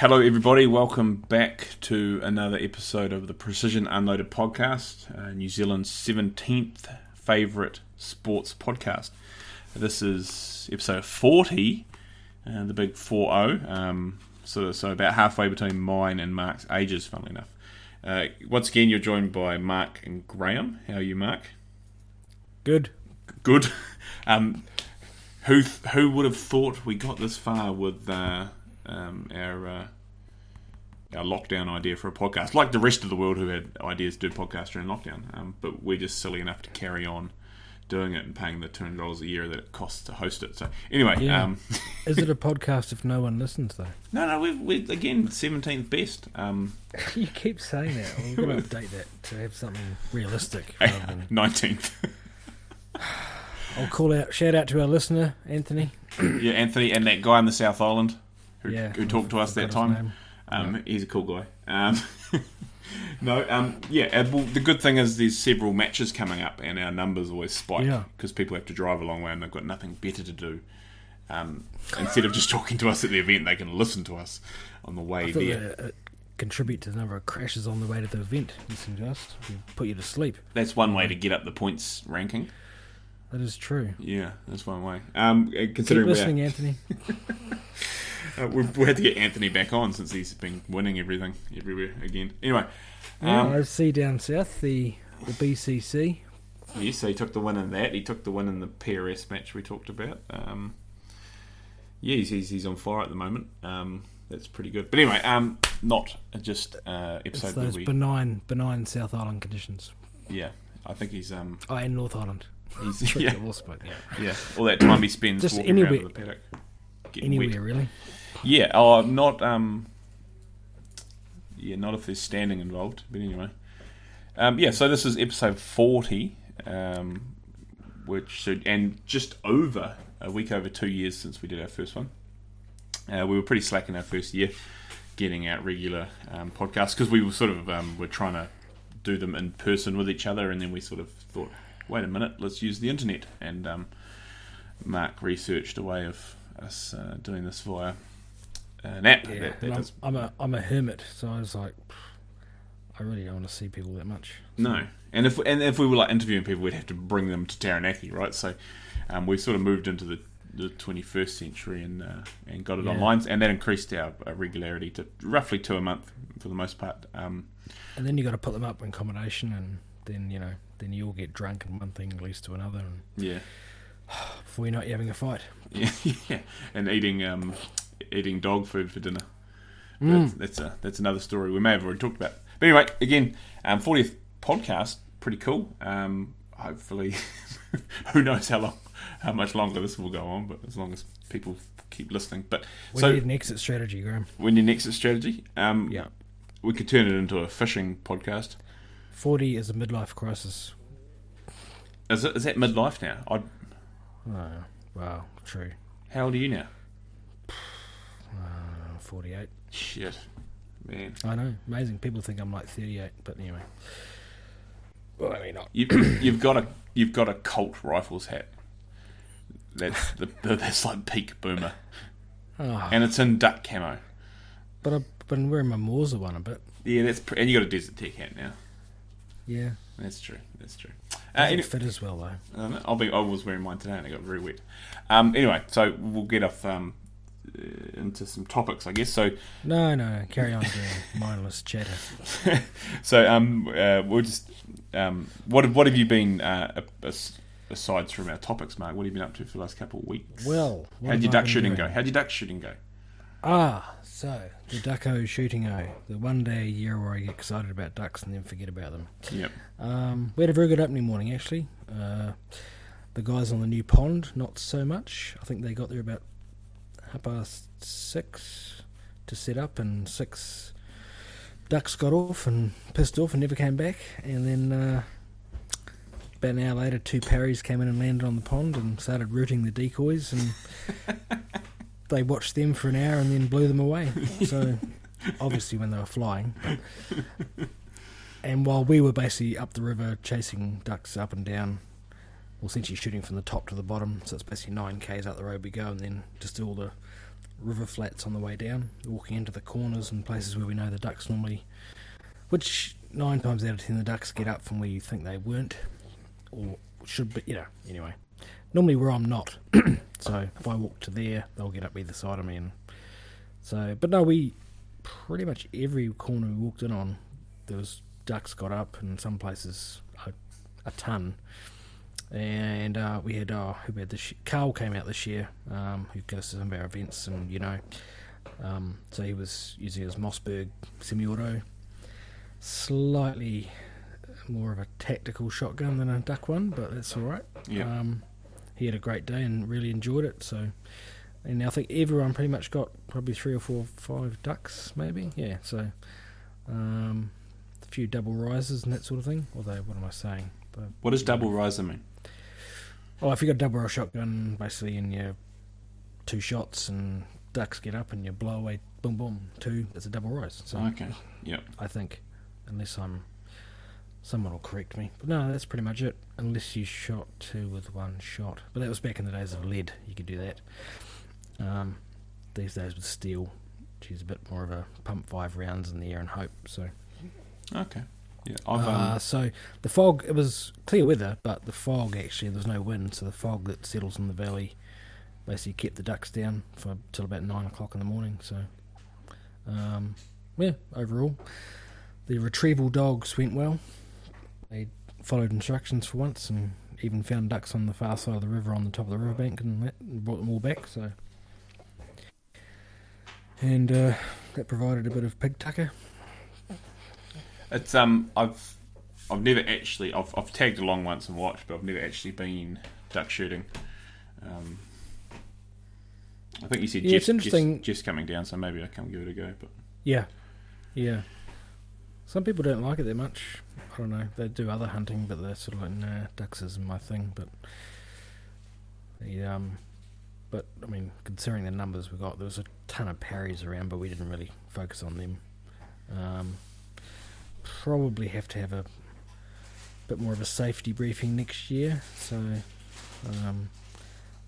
Hello, everybody. Welcome back to another episode of the Precision Unloaded podcast, uh, New Zealand's 17th favourite sports podcast. This is episode 40, uh, the big 4 0. Um, so, so about halfway between mine and Mark's ages, funnily enough. Uh, once again, you're joined by Mark and Graham. How are you, Mark? Good. Good. Um, who who would have thought we got this far with uh, um, our uh, our lockdown idea for a podcast? Like the rest of the world who had ideas to do podcasts during lockdown, um, but we're just silly enough to carry on doing it and paying the two hundred dollars a year that it costs to host it. So anyway, Yeah. um, Is it a podcast if no one listens, though? no, no, we we again seventeenth best. Um, you keep saying that. We're going to update that to have something realistic. than- Nineteenth. I'll call out, shout out to our listener, Anthony. yeah, Anthony and that guy in the South Island who, Yeah, who talked to us that time. Um, He's a cool guy. Um, no, um, yeah. uh, Well, the good thing is there's several matches coming up, and our numbers always spike Yeah. because people have to drive a long way and they've got nothing better to do. Um, instead of just talking to us at the event, they can listen to us on the way there. that uh, contribute to the number of crashes on the way to the event. Listen to us. Put you to sleep. That's one way to get up the points ranking. That is true. Yeah, that's one way. Um, uh, Keep considering we're- listening, Anthony. Uh, we, we had to get Anthony back on since he's been winning everything everywhere again. Anyway, Yeah, um, I see down south the the BCC. yes, so he took the win in that. He took the win in the PRS match we talked about. Um, yeah, he's, he's, he's on fire at the moment. Um, that's pretty good. But anyway, um, not just uh, It's episode that those we. benign benign South Island conditions. yeah, I think he's um, Oh, and North Island. he's yeah, that was spoke, yeah. yeah. All that time he spends Just walking around anywhere- the paddock, Anywhere wet. really. Yeah, oh, not um, yeah, not if there's standing involved. But anyway, um, yeah. So this is episode forty, um, which should and just over a week over two years since we did our first one. Uh, we were pretty slack in our first year getting out regular um, podcasts because we were sort of um, were trying to do them in person with each other, and then we sort of thought, wait a minute, let's use the internet. And um, Mark researched a way of us uh, doing this via an app. Yeah, that, that I'm, does- I'm a I'm a hermit, so I was like, I really don't want to see people that much. no, and if and if we were like interviewing people, we'd have to bring them to Taranaki, right? So um, we sort of moved into the the 21st century and uh, and got it Yeah. online, and that increased our, our regularity to roughly two a month for the most part. Um, And then you got to put them up in accommodation, and then you know, then you all get drunk, and one thing leads to another, and yeah, before you know it, you're having a fight. yeah, yeah, and eating um, eating dog food for dinner. Mm. That's, that's a that's another story we may have already talked about. But anyway, again, um, 40th podcast, pretty cool. Um, hopefully, who knows how long, how much longer this will go on, but as long as people keep listening. But We so need an exit strategy, Graham. when your exit strategy, um, Yeah, we could turn it into a fishing podcast. forty is a midlife crisis. Is it is that midlife now? i Oh, wow, true. how old are you now? Uh, Forty-eight. Shit, man. I know, amazing. People think I'm like thirty-eight, but anyway. Well, I mean, not. You, you've got a you've got a Colt rifles hat. That's the, that's like peak boomer, Oh, and it's in duck camo. but I've been wearing my Morza one a bit. Yeah, that's pr- and you got a desert tech hat now. Yeah, That's true. That's true. Uh, doesn't fit as well though. um, I'll be. I was wearing mine today, and it got very wet. Um, anyway, so we'll get off um, into some topics, I guess. So, No, no, no. Carry on doing mindless chatter. so um, uh, we'll just um, what have- what have you been uh, aside from our topics, Mark? What have you been up to for the last couple of weeks? Well, how'd have your duck shooting doing? go? How'd your duck shooting go? Ah, so the ducko shooting o, the one day a year where I get excited about ducks and then forget about them. Yep. Um, we had a very good opening morning actually. Uh, the guys on the new pond, not so much. I think they got there about half past six to set up, and six ducks got off and pissed off and never came back. And then uh, about an hour later, two parries came in and landed on the pond and started rooting the decoys, and they watched them for an hour and then blew them away. So obviously when they were flying. But, and while we were basically up the river chasing ducks up and down, well, essentially shooting from the top to the bottom, so it's basically nine k's out the road we go, and then just all the river flats on the way down, walking into the corners and places where we know the ducks normally, which nine times out of ten the ducks get up from where you think they weren't, or should be, you know. Anyway, normally where I'm not, so if I walk to there, they'll get up either side of me, and so. But no, we pretty much every corner we walked in on, there was ducks got up, and some places a, a ton and uh, we had uh, who had this Carl came out this year, um, who goes to some of our events, and you know, um, so he was using his Mossberg semi-auto, slightly more of a tactical shotgun than a duck one, but that's all right. Yeah. Um, he had a great day and really enjoyed it. So, and I think everyone pretty much got probably three or four, five ducks, maybe. Yeah. So, um, a few double rises and that sort of thing. Although, what am I saying? But What does double riser mean? Oh, if you got a double barrel shotgun, basically, and you two shots and ducks get up and you blow away, boom, boom, two, it's a double rise. So Okay. Yep. I think, unless I'm, someone will correct me. But no, that's pretty much it. Unless you shot two with one shot, but that was back in the days of lead. You could do that. Um, these days with steel, she's a bit more of a pump five rounds in the air and hope. So Okay. Yeah. I've um, uh, so the fog, it was clear weather, but the fog actually, there was no wind, so the fog that settles in the valley basically kept the ducks down for till about nine o'clock in the morning. So, um, yeah, overall, the retrieval dogs went well. They followed instructions for once and even found ducks on the far side of the river on the top of the riverbank and, that, and brought them all back. So, and uh, that provided a bit of pig tucker. It's um I've I've never actually I've I've tagged along once and watched, but I've never actually been duck shooting. Um, I think you said Yeah, Jeff's, it's interesting- Jeff's, Jeff's coming down, so maybe I can give it a go. But Yeah, yeah. Some people don't like it that much. I don't know. They do other hunting, but they're sort of like, nah, ducks isn't my thing. But the um, but I mean, considering the numbers we got, there was a ton of parries around, but we didn't really focus on them. Um, probably have to have a bit more of a safety briefing next year. So, um,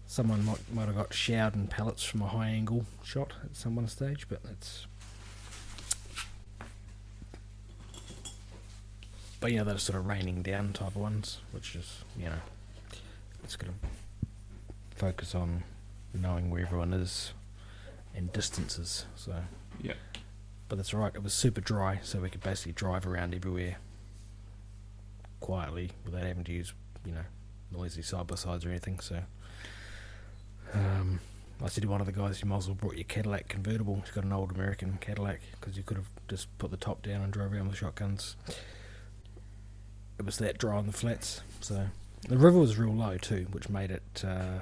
someone might might have got showered in pellets from a high angle shot at some stage, but that's But yeah, they're sort of raining down type of ones, which is you know, it's to focus on knowing where everyone is and distances. So Yeah. But that's all right. It was super dry, so we could basically drive around everywhere quietly without having to use you know noisy side by sides or anything. So um, I said to one of the guys, "You might as well brought your Cadillac convertible. He's got an old American Cadillac because you could have just put the top down and drove around with shotguns." It was that dry on the flats, so the river was real low too, which made it. Uh,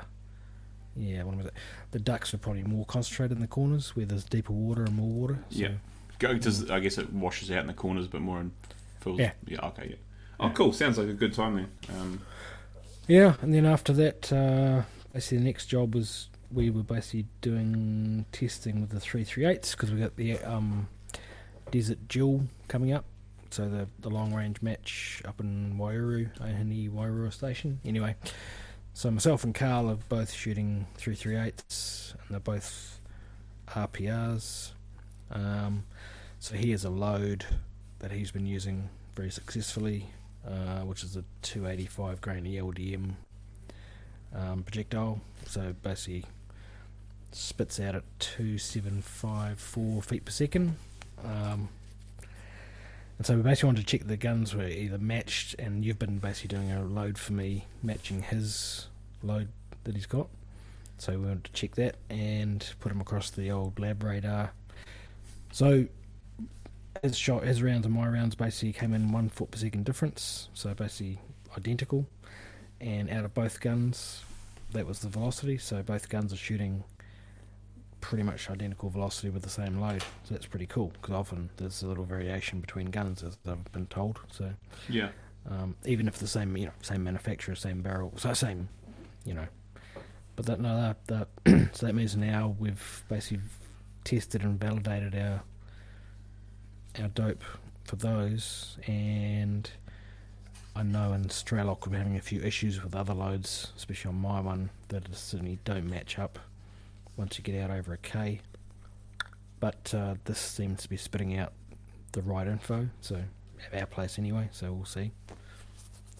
yeah, what was it? The ducks were probably more concentrated in the corners where there's deeper water and more water. So. Yeah. Go does I guess it washes out in the corners a bit more and fills. Yeah. Yeah. Okay. Yeah. Oh, cool. Sounds like a good time then. Um, Yeah, and then after that, uh, basically the next job was we were basically doing testing with the 338s because we got the um, Desert Jewel coming up. So the the long range match up in Waiouru, Ahini Wairuru station. Anyway, so myself and Carl are both shooting 338s, and they're both RPRs. Um, so he has a load that he's been using very successfully, uh, which is a 285 grain ELDM um, projectile. So basically spits out at 2754 feet per second. Um, and so we basically wanted to check the guns were either matched, and you've been basically doing a load for me, matching his load that he's got. So we wanted to check that and put him across the old lab radar. So his shot, his rounds and my rounds basically came in one foot per second difference, so basically identical. And out of both guns, that was the velocity. So both guns are shooting pretty much identical velocity with the same load. So that's pretty cool because often there's a little variation between guns, as I've been told. So yeah. um, even if the same you know same manufacturer, same barrel, so same you know. But that no that, that so that means now we've basically tested and validated our our dope for those, and I know in Strelok we're having a few issues with other loads, especially on my one that certainly don't match up once you get out over a K. But uh, this seems to be spitting out the right info, so our place anyway. So we'll see.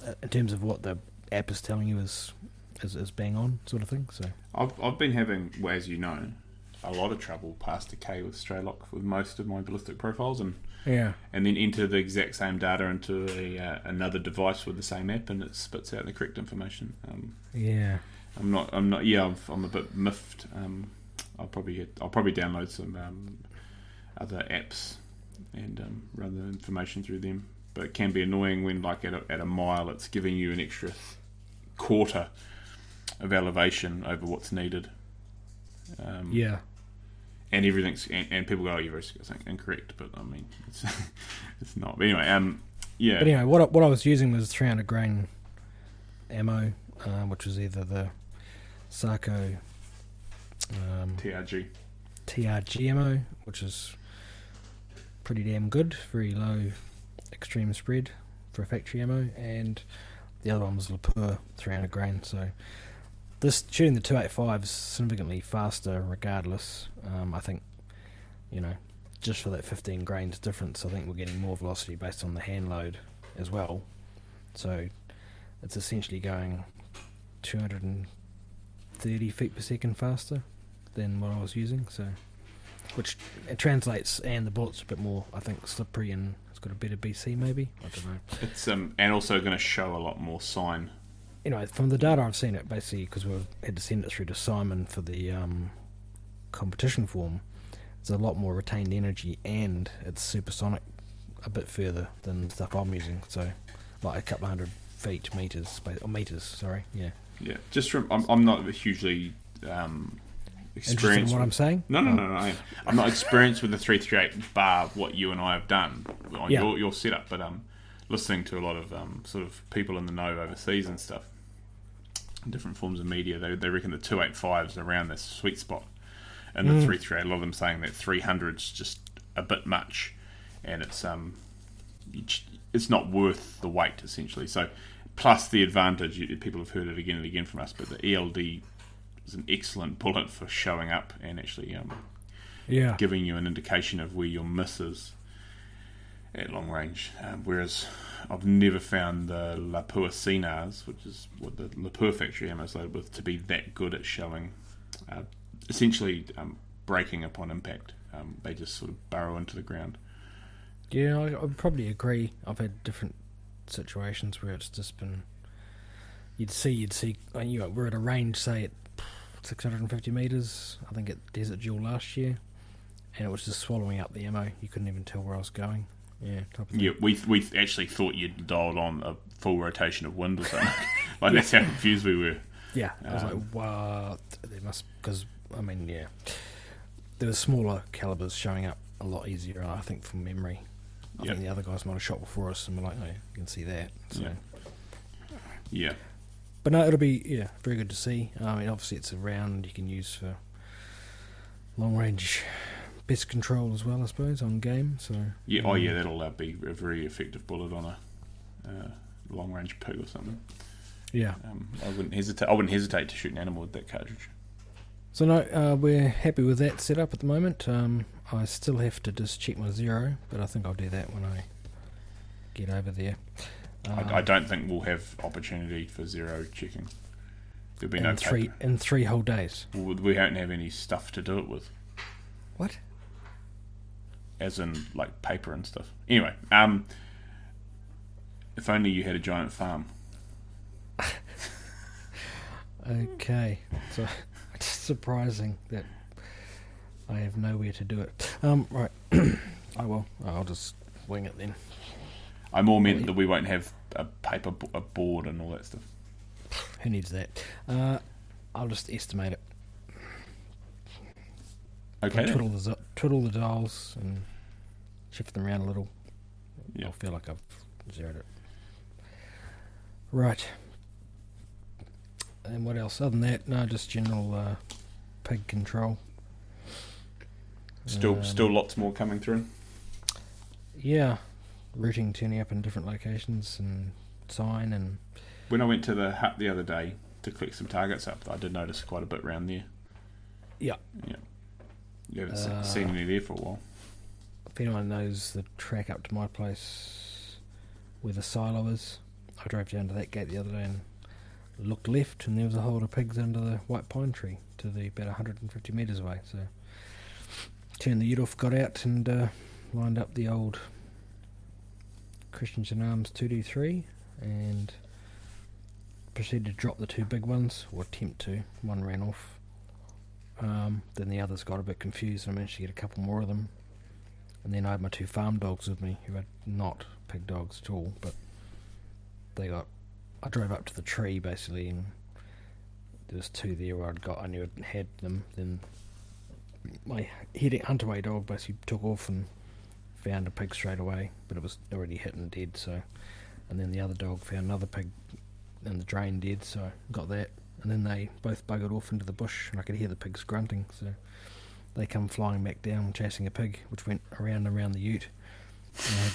Uh, in terms of what the app is telling you is is, is bang on sort of thing. So I've I've been having, well, as you know, a lot of trouble past a K with Strelok with most of my ballistic profiles, and yeah, and then enter the exact same data into a uh, another device with the same app, and it spits out the correct information. Um, yeah, I'm not. I'm not. Yeah, I'm, I'm a bit miffed. Um, I'll probably get, I'll probably download some um, other apps and um, run the information through them. But it can be annoying when, like at a, at a mile, it's giving you an extra quarter of elevation over what's needed. Um, yeah. And everything's and, and people go, "Oh, you're incorrect," but I mean, it's it's not. But anyway, um, yeah, But anyway, what I, what I was using was 300 grain ammo, uh, which was either the Sako um, TRG. TRG ammo, which is pretty damn good, very low extreme spread for a factory ammo, and the other one was Lapua 300 grain. So this shooting the 285 is significantly faster, regardless. Um, I think, you know, just for that 15 grains difference, I think we're getting more velocity based on the hand load as well. So it's essentially going 230 feet per second faster than what I was using. So, which it translates, and the bullet's a bit more, I think, slippery and it's got a better BC maybe. I don't know. It's um and also going to show a lot more sign. Anyway, from the data I've seen, it basically because we had to send it through to Simon for the um, competition form. It's a lot more retained energy, and it's supersonic a bit further than the stuff I'm using. So, like a couple hundred feet, meters, or meters. Sorry, yeah. Yeah, just from I'm, I'm not hugely um, Interested in experienced. what I'm saying? No, no, Oh. no, no. I'm not experienced with the three three eight bar what you and I have done on Yeah. your your setup, but um, listening to a lot of um, sort of people in the know overseas and stuff, different forms of media, they they reckon the two eight fives around this sweet spot, and the Mm. three three eight. A lot of them saying that three hundred's just a bit much, and it's um, it's not worth the wait essentially. So. Plus the advantage, people have heard it again and again from us, but the ELD is an excellent bullet for showing up and actually um, Yeah. giving you an indication of where your miss is at long range. Um, whereas I've never found the Lapua Scenars, which is what the Lapua factory ammo is loaded with, to be that good at showing, uh, essentially um, braking upon impact. Um, they just sort of burrow into the ground. Yeah, I, I would probably agree. I've had different situations where it's just been. You'd see, you'd see. You know, we're at a range, say at 650 meters. I think at Desert Jewel last year, and it was just swallowing up the ammo. You couldn't even tell where I was going. Yeah, type of thing. Yeah, we we actually thought you'd dialed on a full rotation of wind or something. like that's how confused we were. Yeah, I was Um, like, what? There must because I mean, yeah, there were smaller calibers showing up a lot easier. I think from memory. I Yep. think the other guys might have shot before us, and we're like, oh, you can see that. So. Yeah. Yeah, But no, it'll be yeah, very good to see. I mean, obviously it's a round you can use for long range best control as well, I suppose, on game. So yeah. Oh um, yeah, that'll uh, be a very effective bullet on a uh, long range pig or something. yeah. Um, I wouldn't hesitate. I wouldn't hesitate to shoot an animal with that cartridge. So no, uh, we're happy with that setup at the moment. Um, I still have to just check my zero, but I think I'll do that when I get over there. Um, I, I don't think we'll have opportunity for zero checking. There'll be in no three paper. in three whole days. We we don't have any stuff to do it with, What? As in like paper and stuff. Anyway, um, if only you had a giant farm. Okay, so it's surprising that I have nowhere to do it. Um, right. I will. I'll just wing it then. I more meant that we won't have a paper a board and all that stuff. Who needs that? Uh, I'll just estimate it. Okay. Twiddle the twiddle the dials and shift them around a little. Yeah. I'll feel like I've zeroed it. Right. And what else? Other than that, no, just general uh, pig control. Still, Um, still lots more coming through. Yeah, routing turning up in different locations and sign and When I went to the hut the other day to click some targets up, I did notice quite a bit around there. Yeah. Yeah. You haven't Uh, seen any there for a while. If anyone knows the track up to my place where the silo is, I drove down to that gate the other day and looked left, and there was a whole of pigs under the white pine tree to the about 150 metres away. So turned the ute off, got out, and uh, lined up the old Christensen Arms 2D3 and proceeded to drop the two big ones, or attempt to. One ran off. Um, then the others got a bit confused, and I managed to get a couple more of them. And then I had my two farm dogs with me, who had not pig dogs at all, but they got. I drove up to the tree basically, and there was two there where I'd got. I knew I'd had them. Then my head huntaway dog basically took off and found a pig straight away, but it was already hit and dead. So, and then the other dog found another pig in the drain dead. So got that, and then they both buggered off into the bush, and I could hear the pigs grunting. So they come flying back down, chasing a pig, which went around and around the ute. And I had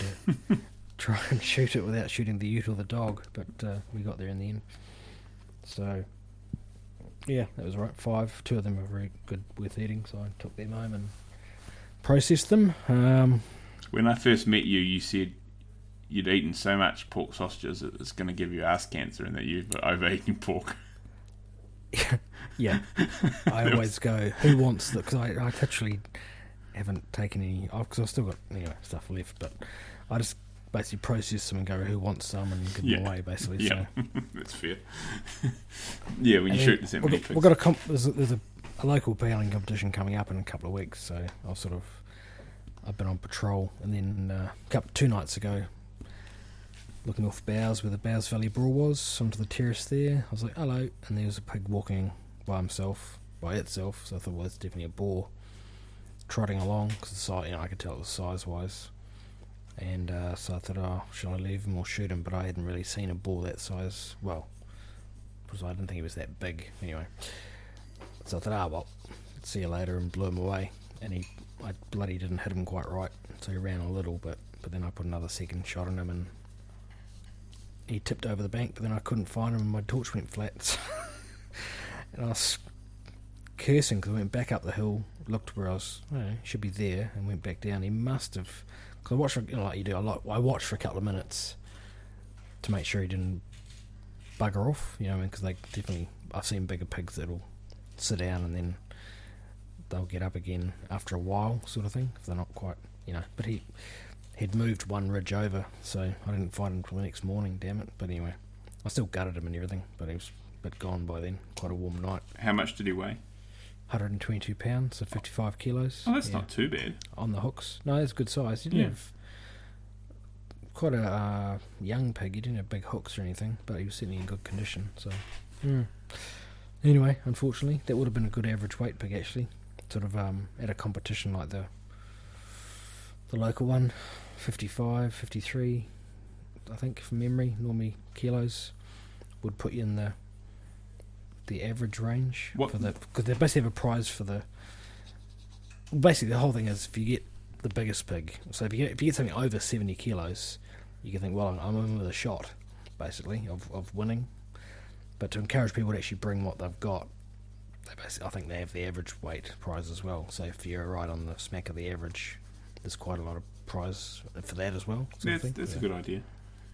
to try and shoot it without shooting the ute or the dog, but uh, we got there in the end. So, yeah, that was right. Five. Two of them were very good, worth eating, so I took them home and processed them. Um, When I first met you, you said you'd eaten so much pork sausages that it's going to give you ass cancer and that you've overeaten pork. yeah, I always go, who wants that? Because I, I literally haven't taken any, because I've still got you know, stuff left, but I just basically process them and go, who wants some, and give them Yeah. away, basically. Yeah, So. that's fair. yeah, when you shoot the same we've got, we've got a comp- there's a, there's a, a local bowling competition coming up in a couple of weeks, so I'll sort of I've been on patrol, and then uh, a couple, two nights ago, looking off Bows where the Bows Valley Brawl was onto the terrace there. I was like, hello, and there was a pig walking by himself, by itself. So I thought, well, it's definitely a boar trotting along because you know, I could tell it was size wise. And uh, so I thought, oh, shall I leave him or shoot him? But I hadn't really seen a boar that size. Well, because I didn't think he was that big anyway. So I thought, ah, well, see you later, and blew him away. And he, I bloody didn't hit him quite right, so he ran a little bit. But then I put another second shot on him, and he tipped over the bank. But then I couldn't find him, and my torch went flat. and I was cursing because I went back up the hill, looked where I was, I know, should be there, and went back down. He must have, because I watched, for, you know, like you do, I, like, I watched for a couple of minutes to make sure he didn't bugger off, you know, because they definitely, I've seen bigger pigs that'll sit down and then they'll get up again after a while, sort of thing, if they're not quite, you know. But he he'd moved one ridge over, so I didn't find him till the next morning. Damn it! But anyway, I still gutted him and everything, but he was a bit gone by then. Quite a warm night. How much did he weigh? 122 pounds, so 55 kilos. Oh, that's yeah, not too bad. on the hooks. No, it's good size. He didn't Yeah. have quite a uh, young pig. He didn't have big hooks or anything, but he was certainly in good condition. So, mm. anyway, unfortunately, that would have been a good average weight pig actually. Sort of um, at a competition like the the local one, 55, 53, I think from memory. Normally kilos would put you in the the average range What- for the because they basically have a prize for the. Basically, the whole thing is if you get the biggest pig. So if you get, if you get something over seventy kilos, you can think, well, I'm, I'm in with a shot, basically, of of winning. But to encourage people to actually bring what they've got, they basically, I think they have the average weight prize as well. So if you're right on the smack of the average, there's quite a lot of prize for that as well. That's, that's yeah. a good idea.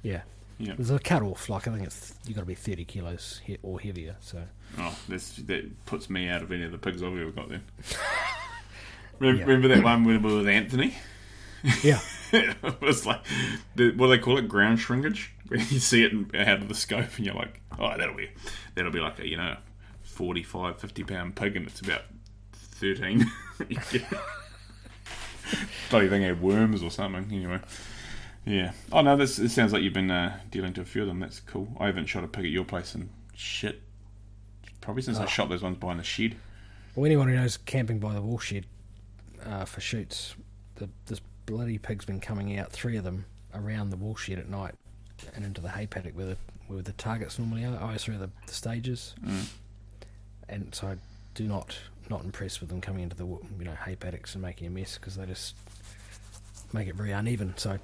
Yeah, Yeah. there's a cut off. Like I think it's you got to be thirty kilos he- or heavier. So Oh, that's, that puts me out of any of the pigs I've ever got then. remember, Yeah. remember that one when we were with Anthony? yeah, it was like, the, what do they call it? Ground shrinkage? Where you see it in- out of the scope and you're like, oh, that'll be that'll be like a, you know, 45, 50 pound pig and it's about 13. Bloody thing had worms or something. Anyway. Yeah. Oh, no, this, it sounds like you've been uh, dealing to a few of them. That's cool. I haven't shot a pig at your place in shit. Probably since I Oh. shot those ones behind the shed. Well, anyone who knows camping by the woolshed uh, for shoots, the, this bloody pig's been coming out, three of them, around the wall shed at night and into the hay paddock where the, where the targets normally are, oh, through the, the stages. Mm. And so I do not not impressed with them coming into the you know hay paddocks and making a mess because they just make it very uneven. So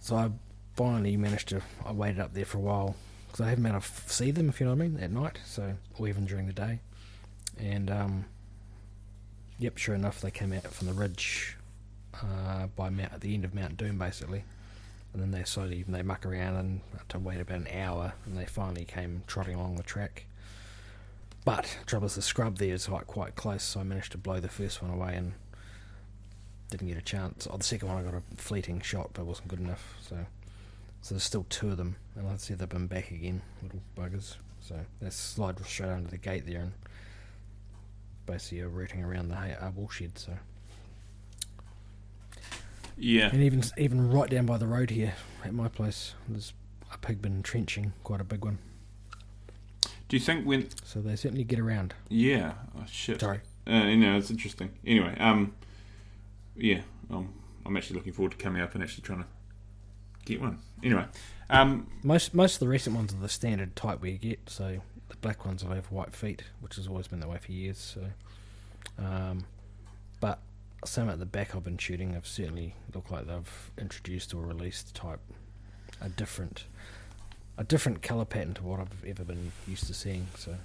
so I finally managed to. I waited up there for a while because I haven't been able to see them, if you know what I mean, at night. So or even during the day, and um, Yep, sure enough, they came out from the ridge uh, by Mount, at the end of Mount Doom, basically. And then they slowly they muck around and had to wait about an hour, and they finally came trotting along the track. But trouble is, the scrub there is like quite close, so I managed to blow the first one away and didn't get a chance. Oh, the second one I got a fleeting shot, but it wasn't good enough. So, so there's still two of them, and I'd say they've been back again, little buggers. So they slide straight under the gate there and basically are rooting around the hay- uh, wool shed. So, Yeah. and even even right down by the road here at my place, there's a pig been trenching, quite a big one. Do you think when? So they certainly get around. Yeah. Oh shit. Sorry. Uh, you know, it's interesting. Anyway, um, yeah, um, I'm actually looking forward to coming up and actually trying to get one. Anyway, um, Most most of the recent ones are the standard type we get. So the black ones have white feet, which has always been that way for years. So, um, but some at the back I've been shooting have certainly looked like they've introduced or released type a different a different colour pattern to what I've ever been used to seeing. So.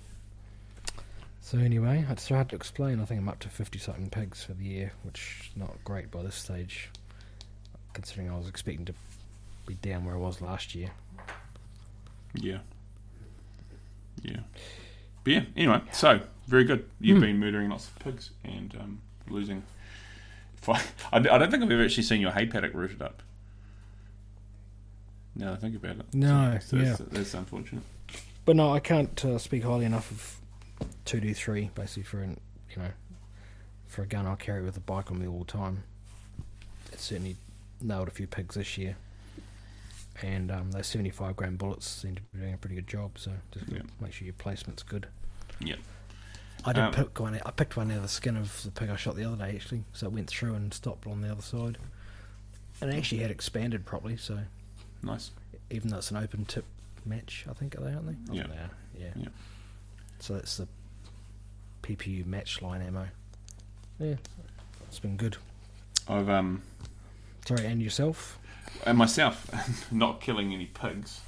So anyway, it's so had to explain. I think I'm up to fifty something pigs for the year, which is not great by this stage, considering I was expecting to be down where I was last year. yeah, yeah, but yeah. Anyway, so very good. You've Hmm. been murdering lots of pigs and um, losing. I, I don't think I've ever actually seen your hay paddock rooted up. Now I think about it. No, so yeah. that's, that's unfortunate. But no, I can't uh, speak highly enough of two do three basically for an you know for a gun I carry with a bike on me all the time. It certainly nailed a few pigs this year, and um, those seventy five gram bullets seem to be doing a pretty good job. So just Yeah. make sure your placement's good. Yeah. I did Um, pick one. I picked one out of the skin of the pig I shot the other day actually, so it went through and stopped on the other side, and it actually had expanded properly. So Nice. even though it's an open tip match, I think are they, aren't they? I Yeah. they are. Yeah. Yeah. So that's the PPU match line ammo. Yeah, it's been good. I've um Sorry, and yourself? and myself not killing any pigs.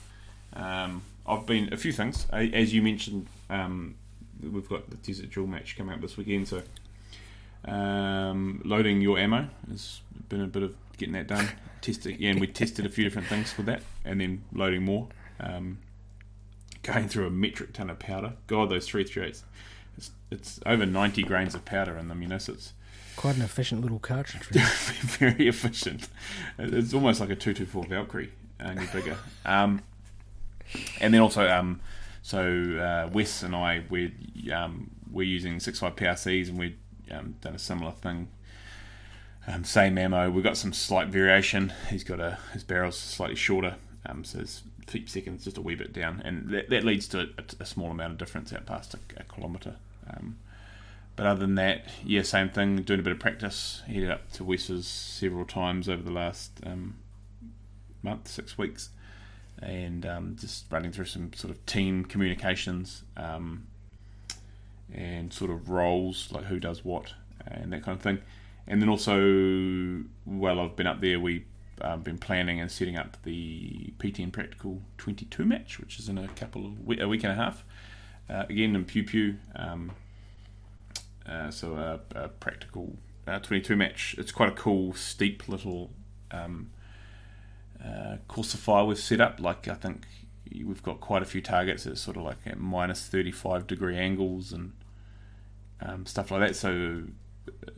Um, I've been a few things A- as you mentioned. Um, we've got the Desert Jewel match coming up this weekend, so um, loading your ammo has been a bit of getting that done. Testing, yeah, and we tested a few different things for that, and then loading more. Um, going through a metric ton of powder. God, those three three eights. It's, it's over ninety grains of powder in them, you know. So it's Quite an efficient little cartridge. very efficient. It's almost like a two two four Valkyrie, only bigger. Um, and then also, um, so uh, Wes and I we're um, we're using six five PRCs, and we've um, done a similar thing. Um, same ammo. We've got some slight variation. He's got a his barrel's slightly shorter, um, so his feet per second is just a wee bit down, and that, that leads to a, a small amount of difference out past a, a kilometre. Um, but other than that, yeah, same thing. Doing a bit of practice. Headed up to Wes's several times over the last um, month, six weeks, and um, just running through some sort of team communications um, and sort of roles, like who does what and that kind of thing. And then also, while I've been up there, we've um, been planning and setting up the P10 Practical 22 match, which is in a couple of we- a week and a half. Uh, again in Pew Pew. Um, uh, so a, a practical uh, 22 match. It's quite a cool, steep little um, uh, fire we've set up. Like I think we've got quite a few targets at sort of like at minus 35 degree angles and um, stuff like that. So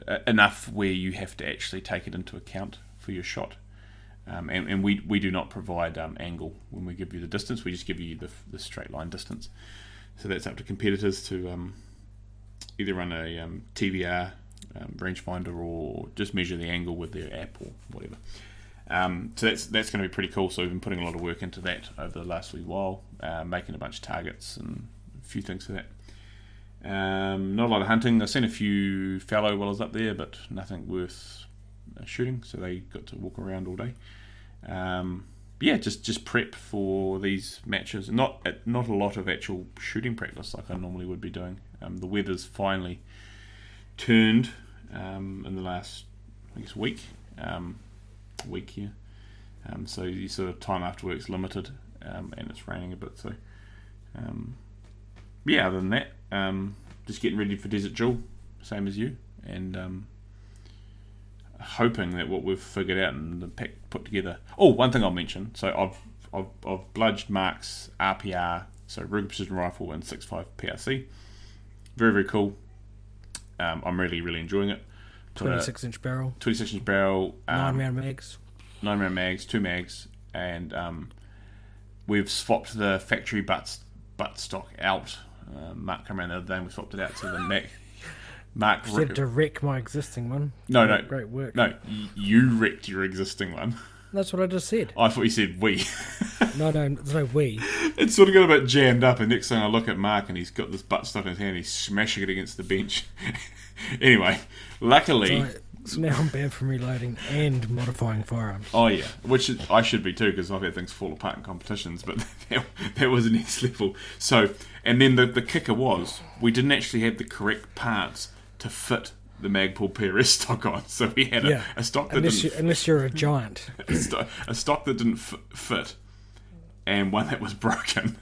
uh, enough where you have to actually take it into account for your shot. Um, and, and we, we do not provide um, angle when we give you the distance. We just give you the, the straight line distance. So that's up to competitors to um, either run a um, TVR um, rangefinder or just measure the angle with their app or whatever. Um, so that's that's going to be pretty cool. So we've been putting a lot of work into that over the last wee while, uh, making a bunch of targets and a few things for that. Not a lot of hunting. I've seen a few fallow while I was up there, but nothing worth uh, shooting. So they got to walk around all day. Um, yeah, just just prep for these matches. Not not a lot of actual shooting practice like I normally would be doing. Um, the weather's finally turned um, in the last I guess week um, week here. Um, so your sort of time after work's limited, um, and it's raining a bit. So um, yeah, other than that, um, just getting ready for Desert Jewel. same as you, and um, hoping that what we've figured out and the pack put together. Oh, one thing I'll mention. So I've I've, I've bludged Mark's RPR, so Ruger Precision Rifle and 6.5 PRC. Very very cool. Um, I'm really really enjoying it. Put a 26 inch barrel, 26 inch barrel, um, nine round mags. nine round mags, two mags, and um, we've swapped the factory butt butt stock out. Uh, Mark came around the other day and we swapped it out to the Mac. Mark, Said to wreck my existing one. No, no. Great, work. no, you wrecked your existing one. That's what I just said. I thought you said we. No, no, there's no we. it sort of got a bit jammed up, and next thing I look at Mark and he's got this butt stuff in his hand, he's smashing it against the bench. anyway, luckily, So, now I'm banned from reloading and modifying firearms. Oh yeah, which I should be too because I've had things fall apart in competitions, but that, that was next level. So, and then the the kicker was we didn't actually have the correct parts to fit the Magpul PRS stock on, so we had a, Yeah. a stock that Unless, didn't unless you're a giant. a, sto- a stock that didn't f- fit, and one that was broken.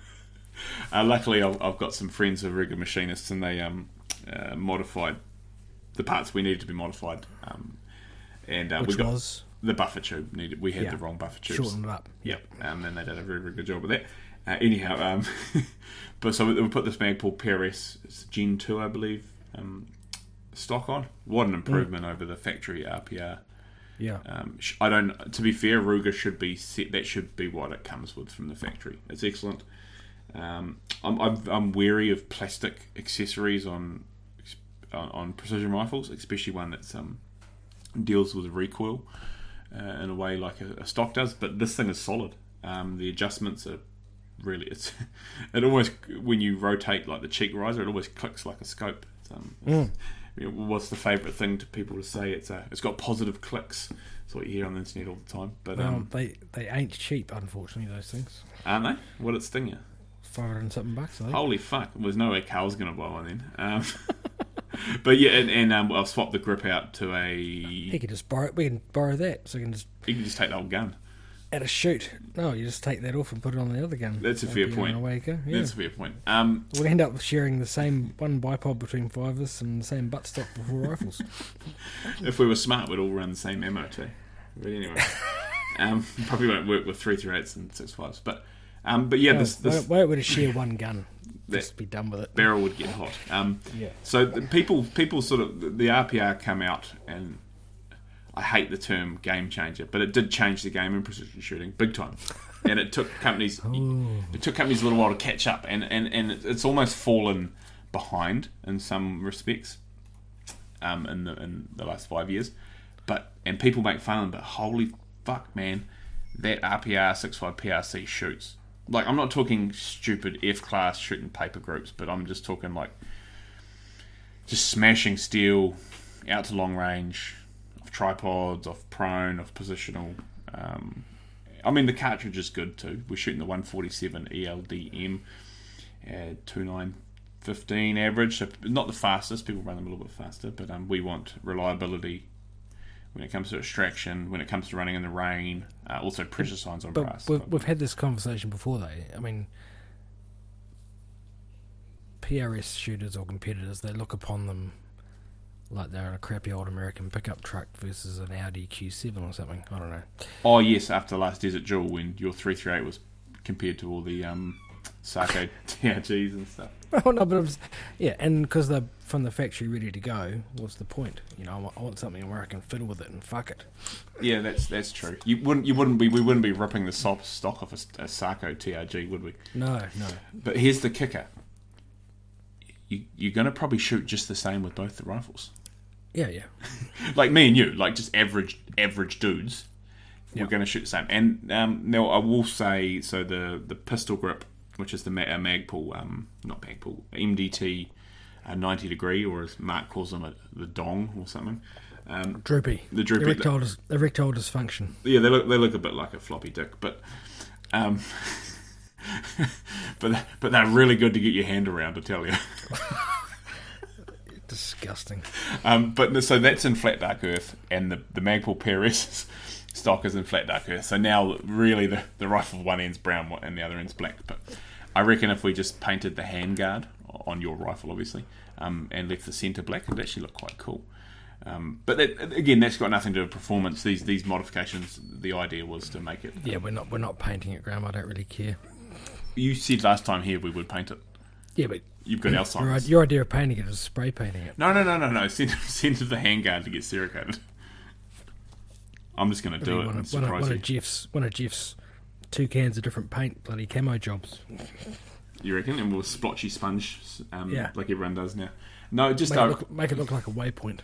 Uh, luckily, I've, I've got some friends who are rigger machinists, and they um, uh, modified the parts we needed to be modified. Um, and uh, we got was the buffer tube needed. We had Yeah. the wrong buffer tubes. shortened it up. Yep, um, and they did a very, very good job with that. Uh, anyhow, um, but so we, we put this Magpul PRS it's Gen 2, I believe, um, stock on. What an improvement over the factory RPR. Yeah. Um, I don't. To be fair, Ruger should be set. That should be what it comes with from the factory. It's excellent. Um, I'm, I'm I'm wary of plastic accessories on on, on precision rifles, especially one that's um, deals with recoil uh, in a way like a, a stock does. But this thing is solid. Um, the adjustments are really. It's it almost when you rotate like the cheek riser, it always clicks like a scope. It's, um, it's- you know, what's the favourite thing to people to say? It's a, it's got positive clicks. That's what you hear on the internet all the time. But Well, um, they they ain't cheap, unfortunately. Those things, aren't they? What it sting you? five hundred something bucks. Holy fuck! There's no way Carl's going to buy one then. Um, but yeah, and, and um, I've swapped the grip out to a. He You could just borrow. We can borrow that, so you can just can just take the old gun. At a shoot. No, you just take that off and put it on the other gun. That's a fair point. an away you go. Yeah. That's a fair point. Um, We'll end up sharing the same one bipod between five of us and the same buttstock for four rifles. if we were smart, we'd all run the same ammo too. But anyway, um, probably won't work with three three eights and six fives. But um, but yeah, No, this this why don't we just share one gun? Just be done with it. barrel would get hot. Um, Yeah. So the people, people sort of the RPR come out, and I hate the term game changer, but it did change the game in precision shooting big time. And it took companies, it took companies a little while to catch up, and and and it's almost fallen behind in some respects, um, in the in the last five years. But and people make fun of them, but holy fuck, man, that RPR 65 PRC shoots. Like I'm not talking stupid F class shooting paper groups, but I'm just talking like just smashing steel out to long range, tripods, off prone, off positional. Um, I mean the cartridge is good too. We're shooting the 147 ELDM at 2915 average, so not the fastest. People run them a little bit faster, but um, we want reliability when it comes to extraction, when it comes to running in the rain, uh, also pressure signs on But brass. we've, we've had this conversation before, though. I mean, PRS shooters or competitors, they look upon them like they're a crappy old American pickup truck versus an Audi Q7 or something. I don't know. Oh yes, after last Desert Jewel, when your three three eight was compared to all the um, Sako TRGs and stuff. Oh no, but it was, yeah, and because they're from the factory ready to go, what's the point? You know, I want, I want something where I can fiddle with it and fuck it. Yeah, that's that's true. You wouldn't you wouldn't be we wouldn't be ripping the soft stock off a, a Sako TRG, would we? No, no. But here's the kicker: you you're going to probably shoot just the same with both the rifles. Yeah, yeah. like me and you, like just average average dudes, Yeah. we're going to shoot the same. And um, now I will say, so the the pistol grip, which is the Ma- uh, Magpul, um, not Magpul, MDT, uh, ninety degree, or as Mark calls them, a, the dong or something. Um, Droopy. The droopy- Erectile, dis- erectile dysfunction. yeah, they look they look a bit like a floppy dick, but um, but but they're really good to get your hand around. I tell you. Disgusting. Um, but so that's in flat dark earth, and the the Magpul PRS stock is in flat dark earth. So now really the the rifle one end's brown and the other end's black. But I reckon if we just painted the handguard on your rifle, obviously, um, and left the centre black. It would actually look quite cool. Um, but that, again, that's got nothing to do with performance. These these modifications, the idea was to make it. Yeah, we're not we're not painting it, Graham. I don't really care. You said last time here we would paint it. Yeah, but You've got your, Alzheimer's. your idea of painting it is spray painting it. No, no, no, no, no. Send, send to the handguard to get cerakoted. I'm just going to do it one, of, one, of, one of Jeff's one of Jeff's two cans of different paint bloody camo jobs. You reckon? And we'll splotchy sponge, um, Yeah. like everyone does now. No, just Make, it uh, look, make it look like a waypoint.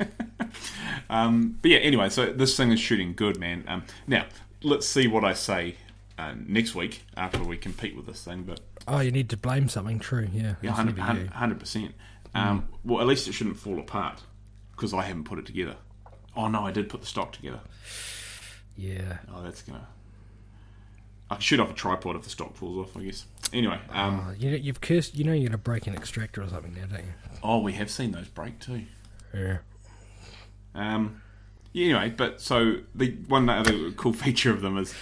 um, but yeah. Anyway, so this thing is shooting good, man. Um, now let's see what I say uh, next week after we compete with this thing. But Oh, you need to blame something. True. Yeah. yeah, hundred never you. hundred percent. Um, Hmm. well, at least it shouldn't fall apart because I haven't put it together. Oh no, I did put the stock together. Yeah. Oh, that's gonna. I can shoot off a tripod if the stock falls off. I guess. Anyway, um, Oh, you, you've cursed. You know you're gonna break an extractor or something now, don't you? oh, we have seen those break too. Yeah. Um, yeah, anyway, but so the one other cool feature of them is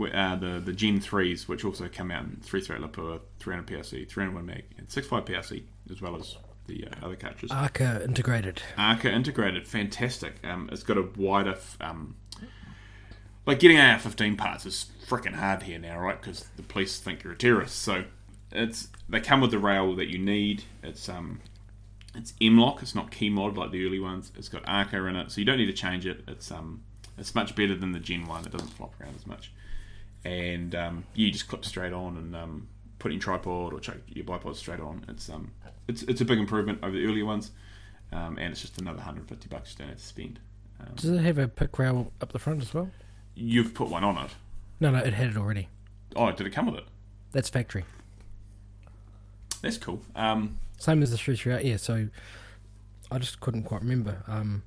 uh, the the Gen threes, which also come out in three threat Lapua, 300 PRC, 301 meg, and 65 PRC, as well as the uh, other cartridges. Arca integrated. Arca integrated, fantastic. Um, it's got a wider. f- Um, like getting AR-15 parts is freaking hard here now, right? Because the police think you're a terrorist. So it's they come with the rail that you need. It's um, it's M-LOK. It's not key mod like the early ones. It's got Arca in it, so you don't need to change it. It's um, it's much better than the Gen one. It doesn't flop around as much, and um, you just clip straight on and um, put in tripod or chuck your bipod straight on. It's um, it's it's a big improvement over the earlier ones, um, and it's just another 150 bucks you don't have to spend. Um, Does it have a pick rail up the front as well? you've put one on it. No, no, it had it already. Oh, did it come with it? That's factory. That's cool. Um, Same as the three out. Yeah. So I just couldn't quite remember. Um,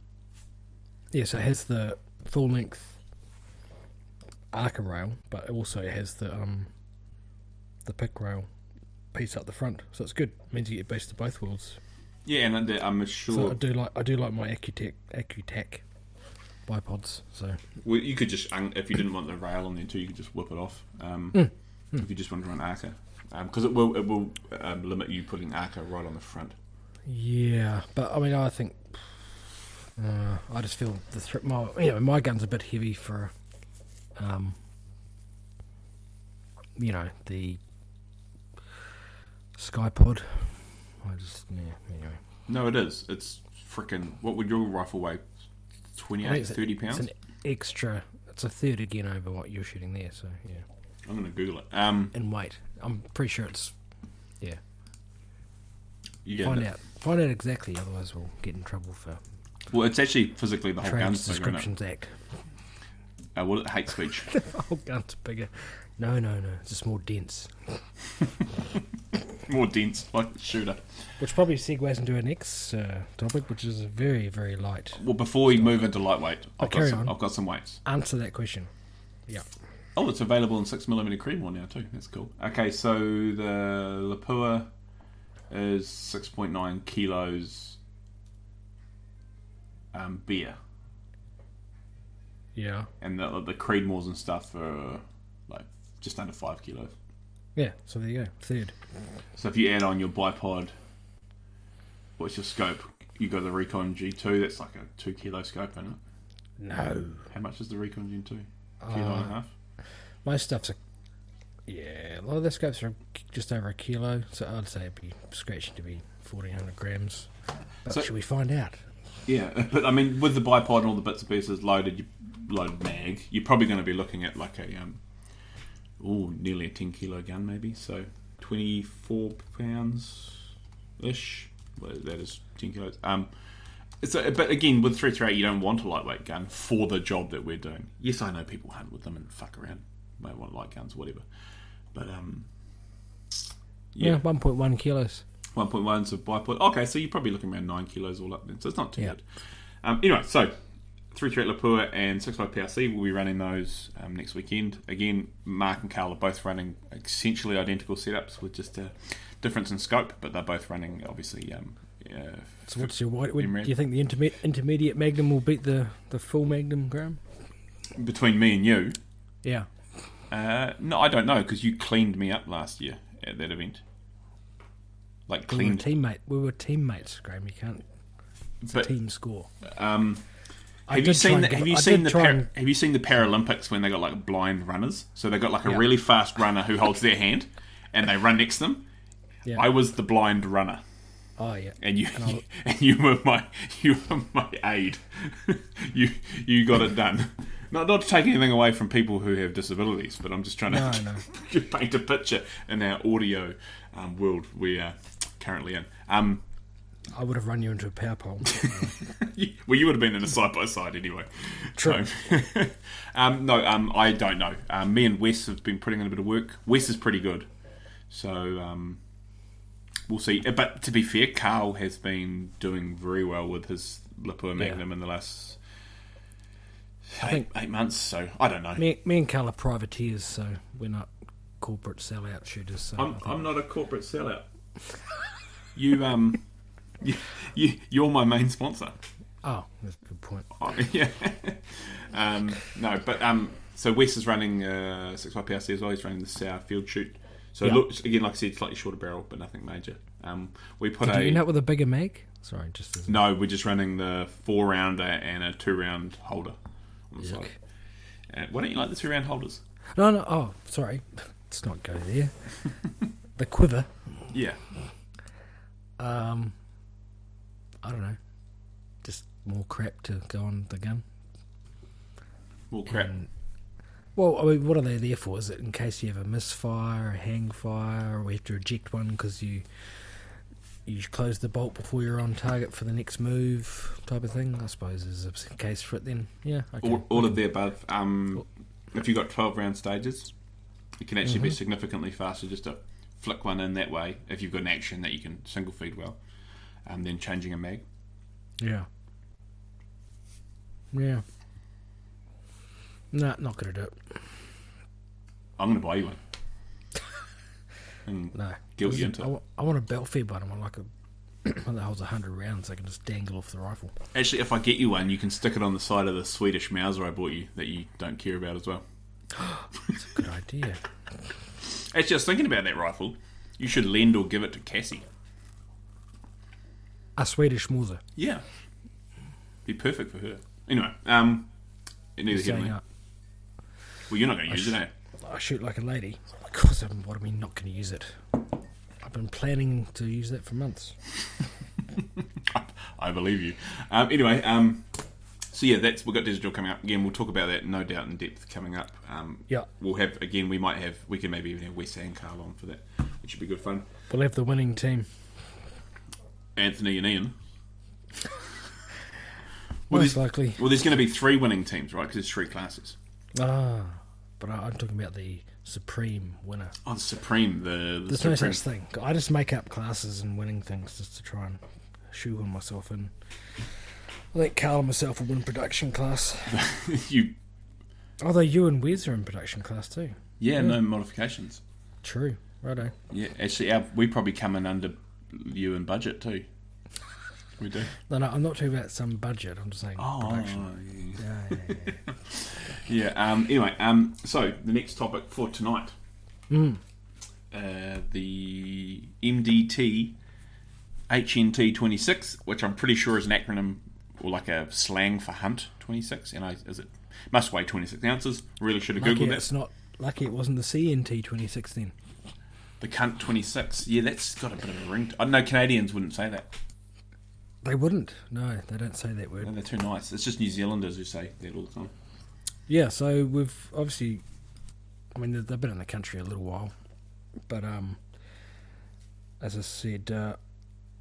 yeah. So it has the full length Arca rail, but it also has the um the pick rail piece up the front. So it's good. means you get base to both worlds. yeah, and I'm sure. So I do like I do like my Acutec Accu-Tac bipods. So well, you could just if you didn't want the rail on there too, you could just whip it off. Um, Mm. If you just want to run Arca, because it will it will um, limit you putting Arca right on the front. yeah, but I mean I think uh, I just feel the thr my you know my gun's a bit heavy for um you know the Ckye-Pod. I just yeah anyway. No, it is. It's freaking. What would your rifle weigh? 28, I think it's 30 It's pounds. an extra. It's a third again over what you're shooting there. So yeah, I'm going to Google it. Um, in weight, I'm pretty sure it's yeah. you get find it. out. Find out exactly. Otherwise, we'll get in trouble for Well, it's actually physically the whole gun's. Descriptions Act. Uh, well, hate speech. The whole gun's bigger. No, no, no. It's just more dense. More dense, like a shooter. Which probably segues into our next uh, topic, which is very, very light. Well, before we move into lightweight, I've, got carry some, on. I've got some weights. Answer that question. Yeah. Oh, it's available in 6mm Creedmoor now, too. That's cool. Okay, so the Lapua is 6.9 kilos um, beer. Yeah. And the, the Creedmoors and stuff are like just under 5 kilos. Yeah. So there you go. Third. So if you add on your bipod, what's your scope? You got the Recon G2, that's like a 2 kilo scope, isn't it? No. How much is the Recon G2? A kilo and a Uh, half? most stuff's a. Yeah, a lot of the scopes are just over a kilo, so I'd say it'd be scratching to be 1400 grams. But So- should we find out? Yeah, but I mean, with the bipod and all the bits and pieces loaded, you loaded mag, you're probably going to be looking at like a um, oh, nearly a ten kilo gun, maybe. So twenty four pounds ish. Well, that is ten kilos. Um, so, but again, with three three eight, you don't want a lightweight gun for the job that we're doing. Yes, I know people hunt with them and fuck around, may want light guns, whatever. But um, Yeah, yeah, 1.1 kilos. one point one so bipod. Okay, so you're probably looking around nine kilos all up then. So it's not too Yeah. good. Um, anyway, so three three Lapua and six five PRC will be running those um, next weekend. Again, Mark and Carl are both running essentially identical setups with just a difference in scope, but they're both running obviously. Um, uh, So what's your what, what, Imran. do you think the interme- intermediate Magnum will beat the, the full Magnum, Graham? between me and you? Yeah. Uh, no, I don't know because you cleaned me up last year at that event. like We were teammate. We were teammates, Graham. You can't It's But team score. um, I have you seen the, have you seen the Par- and- have you seen the Paralympics when they got like blind runners? So they got like a Yeah. really fast runner who holds their hand, and they run next to them. Yeah. I was the blind runner. Oh yeah. and you And and you were my you were my aid. you you got it done. Not not to take anything away from people who have disabilities, but I'm just trying No, to no. paint a picture in our audio um, world we are currently in. Um, I would have run you into a power pole. well, you would have been in a side by side anyway. True. So, um, no, um, I don't know. Um, me and Wes have been putting in a bit of work. Wes is pretty good, so um, we'll see. Uh, But to be fair, Carl has been doing very well with his Lapua Magnum in the last I eight, think- eight months. So I don't know. me, me and Carl are privateers, so we're not corporate sellout shooters. So I'm, I'm not a corporate sellout. you um, you, you you're my main sponsor. oh, that's a good point. Oh, yeah. um, no, but um, so Wes is running uh, 6YPRC as well. He's running the Sour Field Shoot. So it looks again, like I said, slightly shorter barrel, but nothing major. Um, we put Did a you end up with a bigger mag? Sorry, just as no. We're just running the four rounder and a two round holder on the Yuck. side. Uh, why don't you like the two round holders? No, no. Oh, sorry. Let's not go there. the quiver. Yeah. Um, I don't know. Just more crap to go on the gun. Well, crap. And, well, I mean, what are they there for? Is it in case you have a misfire, a hang fire, or we have to eject one because you you close the bolt before you're on target for the next move, type of thing? I suppose is a case for it. Then, yeah. Okay. all, all of the above. Um, if you've got 12 round stages, it can actually be Mhm. significantly faster just to flick one in that way if you've got an action that you can single feed well, and then changing a mag. Yeah. Yeah. Nah, not gonna do it. I'm going to buy you one. and No. Guilt you into I, it. wa- want a belt fed one. I want like a one that holds hundred rounds. I can just dangle off the rifle. Actually, if I get you one, you can stick it on the side of the Swedish Mauser I bought you that you don't care about as well. That's a good idea. Actually, I was thinking about that rifle. You should lend or give it to Cassie. A Swedish Mauser. Yeah. Be perfect for her. Anyway, um, neither here nor Well, you're not going to use it, sh- eh? I shoot like a lady. Of course, I'm, what am I not going to use it? I've been planning to use that for months. I believe you. Um, anyway, um, so yeah, that's we've got digital coming up again. We'll talk about that no doubt in depth coming up. Um, Yeah. we'll have again. We might have. We can maybe even have Wes and Carl on for that, which should be good fun. We'll have the winning team. Anthony and Ian. well, Most likely. well, there's going to be three winning teams, right? Because there's three classes. Ah, but I, I'm talking about the supreme winner. Oh, the Supreme, the, the There's no Supreme. such thing. I just make up classes and winning things just to try and shoehorn myself in. I think Carl and myself will win production class. you, Although you and Wes are in production class too. yeah, no modifications. True. Righto. Yeah, actually, our, we probably come in under you and budget too. We do. No, no, I'm not talking about some budget. I'm just saying Oh, production. yeah. Yeah, yeah, yeah. Yeah. Um, anyway, um, so the next topic for tonight, mm. uh, the MDT HNT twenty six, which I'm pretty sure is an acronym or like a slang for hunt twenty six. And I is it must weigh twenty six ounces. Really should have Lucky googled it's that. not. Lucky it wasn't the CNT 2016. The cunt twenty six. Yeah, that's got a bit of a ring. To, I know Canadians wouldn't say that. They wouldn't. No, they don't say that word. No, they're too nice. It's just New Zealanders who say that all the time. Yeah, so we've obviously, I mean, they've been in the country a little while, but um, as I said, uh,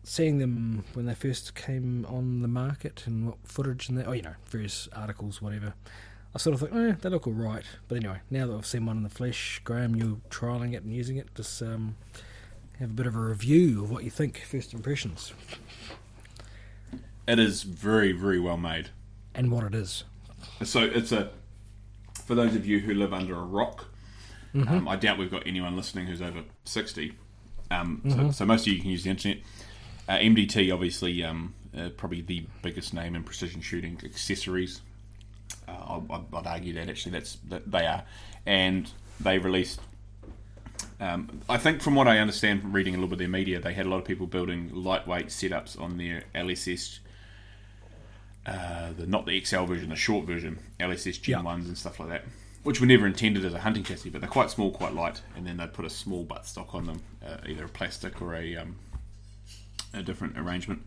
seeing them when they first came on the market and what footage and that, oh, you know, various articles, whatever, I sort of thought, eh, they look all right. But anyway, now that I've seen one in the flesh, Graham, you're trialing it and using it, just um, have a bit of a review of what you think, first impressions, It is very, very well made. and what it is. So it's a for those of you who live under a rock. Um, I doubt we've got anyone listening who's over sixty. Um, so, so most of you can use the internet. Uh, MDT, obviously, um, uh, probably the biggest name in precision shooting accessories. Uh, I'd, I'd argue that actually that's that they are, and they released Um, I think, from what I understand from reading a little bit of their media, they had a lot of people building lightweight setups on their LSS, uh, the not the XL version, the short version, LSS Gen Yeah. ones and stuff like that, which were never intended as a hunting chassis, but they're quite small, quite light, and then they put a small buttstock on them, uh, either a plastic or a um, a different arrangement,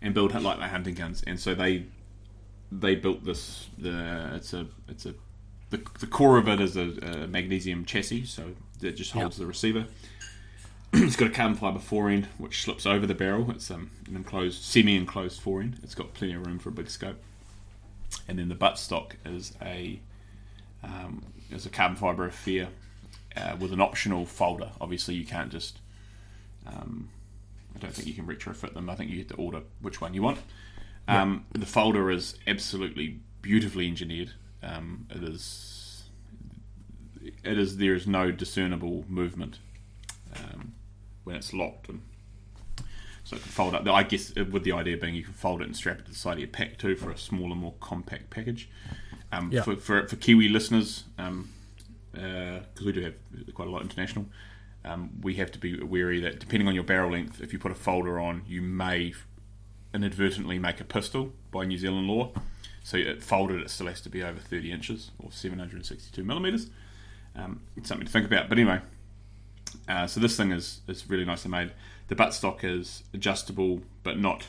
and build lightweight hunting guns. And so they they built this. The it's a it's a the, the core of it is a, a magnesium chassis, so it just holds the receiver. it's got a carbon fiber forend which slips over the barrel. It's um, an enclosed, semi-enclosed forend. It's got plenty of room for a big scope. And then the buttstock is a um, is a carbon fiber affair uh, with an optional folder. Obviously, you can't just. Um, I don't think you can retrofit them. I think you have to order which one you want. Um, The folder is absolutely beautifully engineered. Um, it is. It is. There is no discernible movement um, when it's locked, and so it can fold up. I guess uh, with the idea being you can fold it and strap it to the side of your pack too for a smaller, more compact package. Um, Yeah. for, for for Kiwi listeners, because we do have quite a lot international, um, we have to be wary that depending on your barrel length, if you put a folder on, you may inadvertently make a pistol by New Zealand law. So it folded, it still has to be over 30 inches or 762 millimeters. Um, it's something to think about. But anyway, uh, so this thing is is really nicely made. The buttstock is adjustable, but not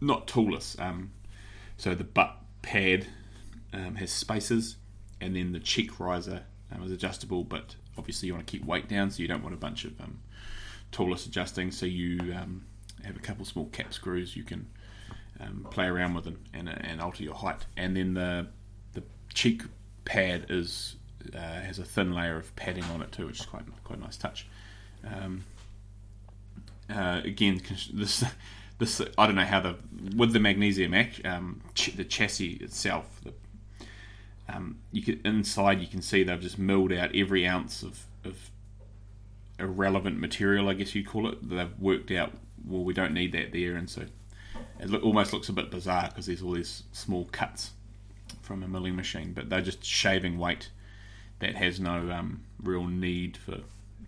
not toolless. Um, so the butt pad um, has spaces, and then the cheek riser um, is adjustable, but obviously you want to keep weight down, so you don't want a bunch of um, toolless adjusting. So you um, have a couple small cap screws you can um, play around with and, and, and alter your height. And then the the cheek pad is uh, has a thin layer of padding on it too, which is quite quite a nice touch. Um, uh, again, this this I don't know how the with the magnesium act, um, ch- the chassis itself, the, um, you can inside you can see they've just milled out every ounce of, of irrelevant material, I guess you'd call it. They've worked out well we don't need that there, and so it look, almost looks a bit bizarre because there's all these small cuts from a milling machine, but they're just shaving weight that has no um, real need for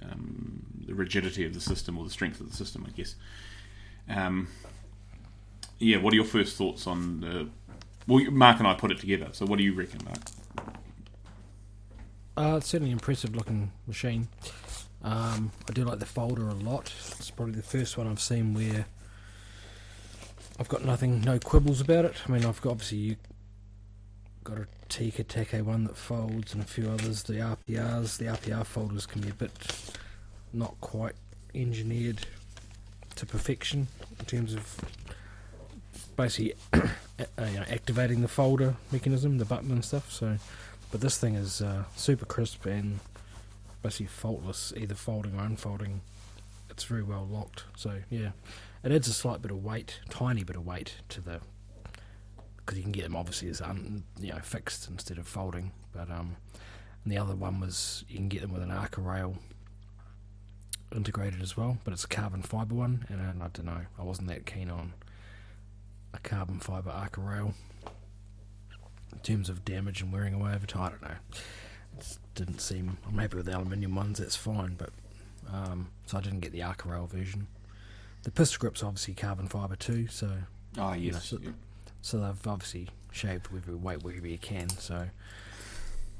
um, the rigidity of the system or the strength of the system, I guess. Um, yeah, what are your first thoughts on the? Well, Mark and I put it together. So, what do you reckon, Mark? Uh, it's certainly an impressive looking machine. Um, I do like the folder a lot. It's probably the first one I've seen where I've got nothing, no quibbles about it. I mean, I've got obviously you got a Tikka Take one that folds and a few others. The RPRs, the RPR folders can be a bit not quite engineered to perfection in terms of basically you know, activating the folder mechanism, the button and stuff. So, but this thing is uh, super crisp and basically faultless, either folding or unfolding. It's very well locked. So yeah, it adds a slight bit of weight, tiny bit of weight to the because you can get them obviously as un, you know fixed instead of folding. But um, and the other one was you can get them with an Arca rail integrated as well, but it's a carbon fibre one, and I, I don't know, I wasn't that keen on a carbon fibre Arca rail in terms of damage and wearing away over time. I don't know. Didn't seem. I'm happy with the aluminium ones. That's fine, but um, so I didn't get the Arca rail version. The pistol grip's obviously carbon fibre too, so Oh yes, so- yeah. so they've obviously shaved every weight wherever you can. So,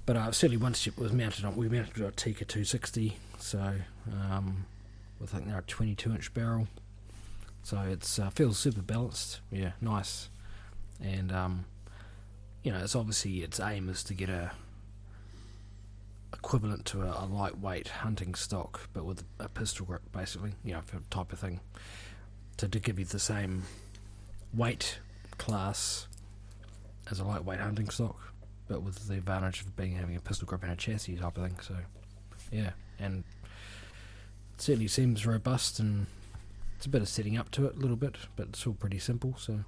but uh, certainly once it was mounted on, we mounted it on a Tikka 260. So, um, I think they're a 22 inch barrel. So it's uh, feels super balanced. Yeah, nice. And um, you know, it's obviously its aim is to get a equivalent to a, a lightweight hunting stock, but with a pistol grip, basically. You know, type of thing. To, to give you the same weight class as a lightweight hunting stock, but with the advantage of being having a pistol grip and a chassis type of thing. So, yeah, and it certainly seems robust and it's a bit of setting up to it a little bit, but it's all pretty simple. So,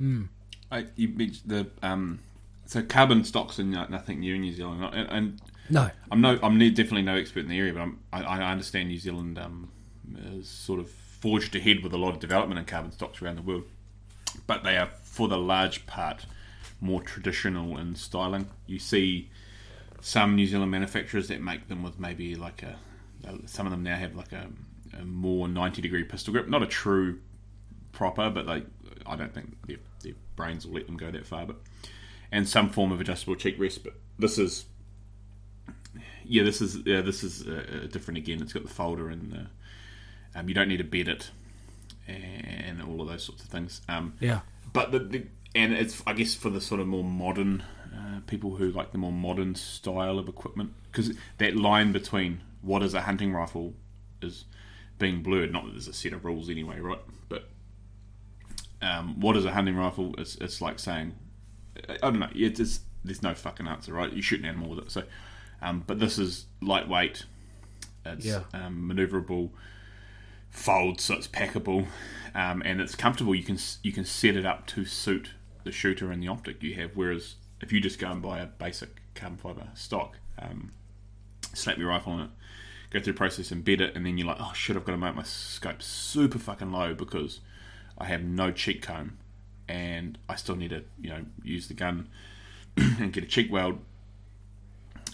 mm. I, you mentioned the um, so carbon stocks no- nothing new in New Zealand, and, and no, I'm no, I'm definitely no expert in the area, but I'm, I, I understand New Zealand um, is sort of forged ahead with a lot of development in carbon stocks around the world, but they are for the large part more traditional in styling. You see some New Zealand manufacturers that make them with maybe like a some of them now have like a, a more ninety degree pistol grip, not a true proper, but like I don't think their brains will let them go that far. But and some form of adjustable cheek rest. But this is yeah, this is yeah, this is uh, different again. It's got the folder and the, um, you don't need to bed it and all of those sorts of things. Um, Yeah. but the, the and it's I guess for the sort of more modern uh, people who like the more modern style of equipment because that line between what is a hunting rifle is being blurred. Not that there's a set of rules anyway, right? But um, what is a hunting rifle? It's, it's like saying I don't know. It's, it's there's no fucking answer, right? You shoot an animal with it. So, um, but this is lightweight. It's Yeah. um, maneuverable, folds, so it's packable, um, and it's comfortable. You can you can set it up to suit the shooter and the optic you have. Whereas if you just go and buy a basic carbon fiber stock, um, slap your rifle on it, go through the process, embed it, and then you're like, oh shit, I've got to make my scope super fucking low because I have no cheek comb, and I still need to you know use the gun and get a cheek weld.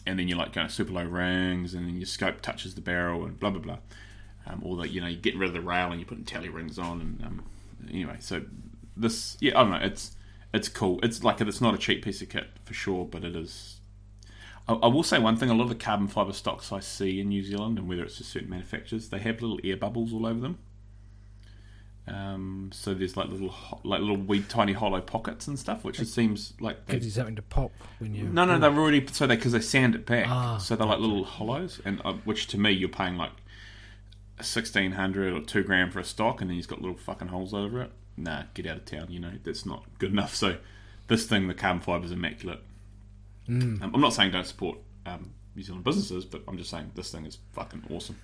And then you're like going super low rings, and then your scope touches the barrel, and blah blah blah. Um, or that you know you're getting rid of the rail and you're putting tally rings on, and um, anyway, so this yeah I don't know it's it's cool. It's like it's not a cheap piece of kit for sure, but it is. I, I will say one thing: a lot of the carbon fiber stocks I see in New Zealand, and whether it's just certain manufacturers, they have little air bubbles all over them. Um, so there's like little like little wee tiny hollow pockets and stuff, which it seems like Gives you something to pop when you. no, no, they're already so they because they sand it back, Ah, so they're like little hollows, and uh, which to me you're paying like sixteen hundred or two grand for a stock, and then you've got little fucking holes over it. Nah, get out of town. You know that's not good enough. So this thing, the carbon fibre is immaculate. Mm. Um, I'm not saying don't support um, New Zealand businesses, but I'm just saying this thing is fucking awesome.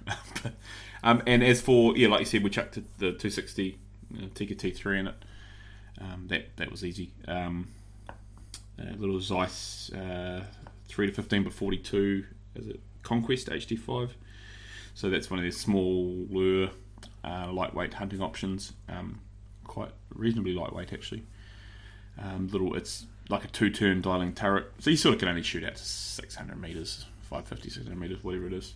um, and as for yeah, like you said, we chucked the 260 uh, Tikka T3 in it. Um, that that was easy. Um, a little Zeiss uh, three to fifteen, but 42 is it Conquest HD5. So that's one of their smaller, uh, lightweight hunting options. Um, quite reasonably lightweight actually. Um, little, it's like a two-turn dialing turret, so you sort of can only shoot out to 600 meters, 550, 600 meters, whatever it is,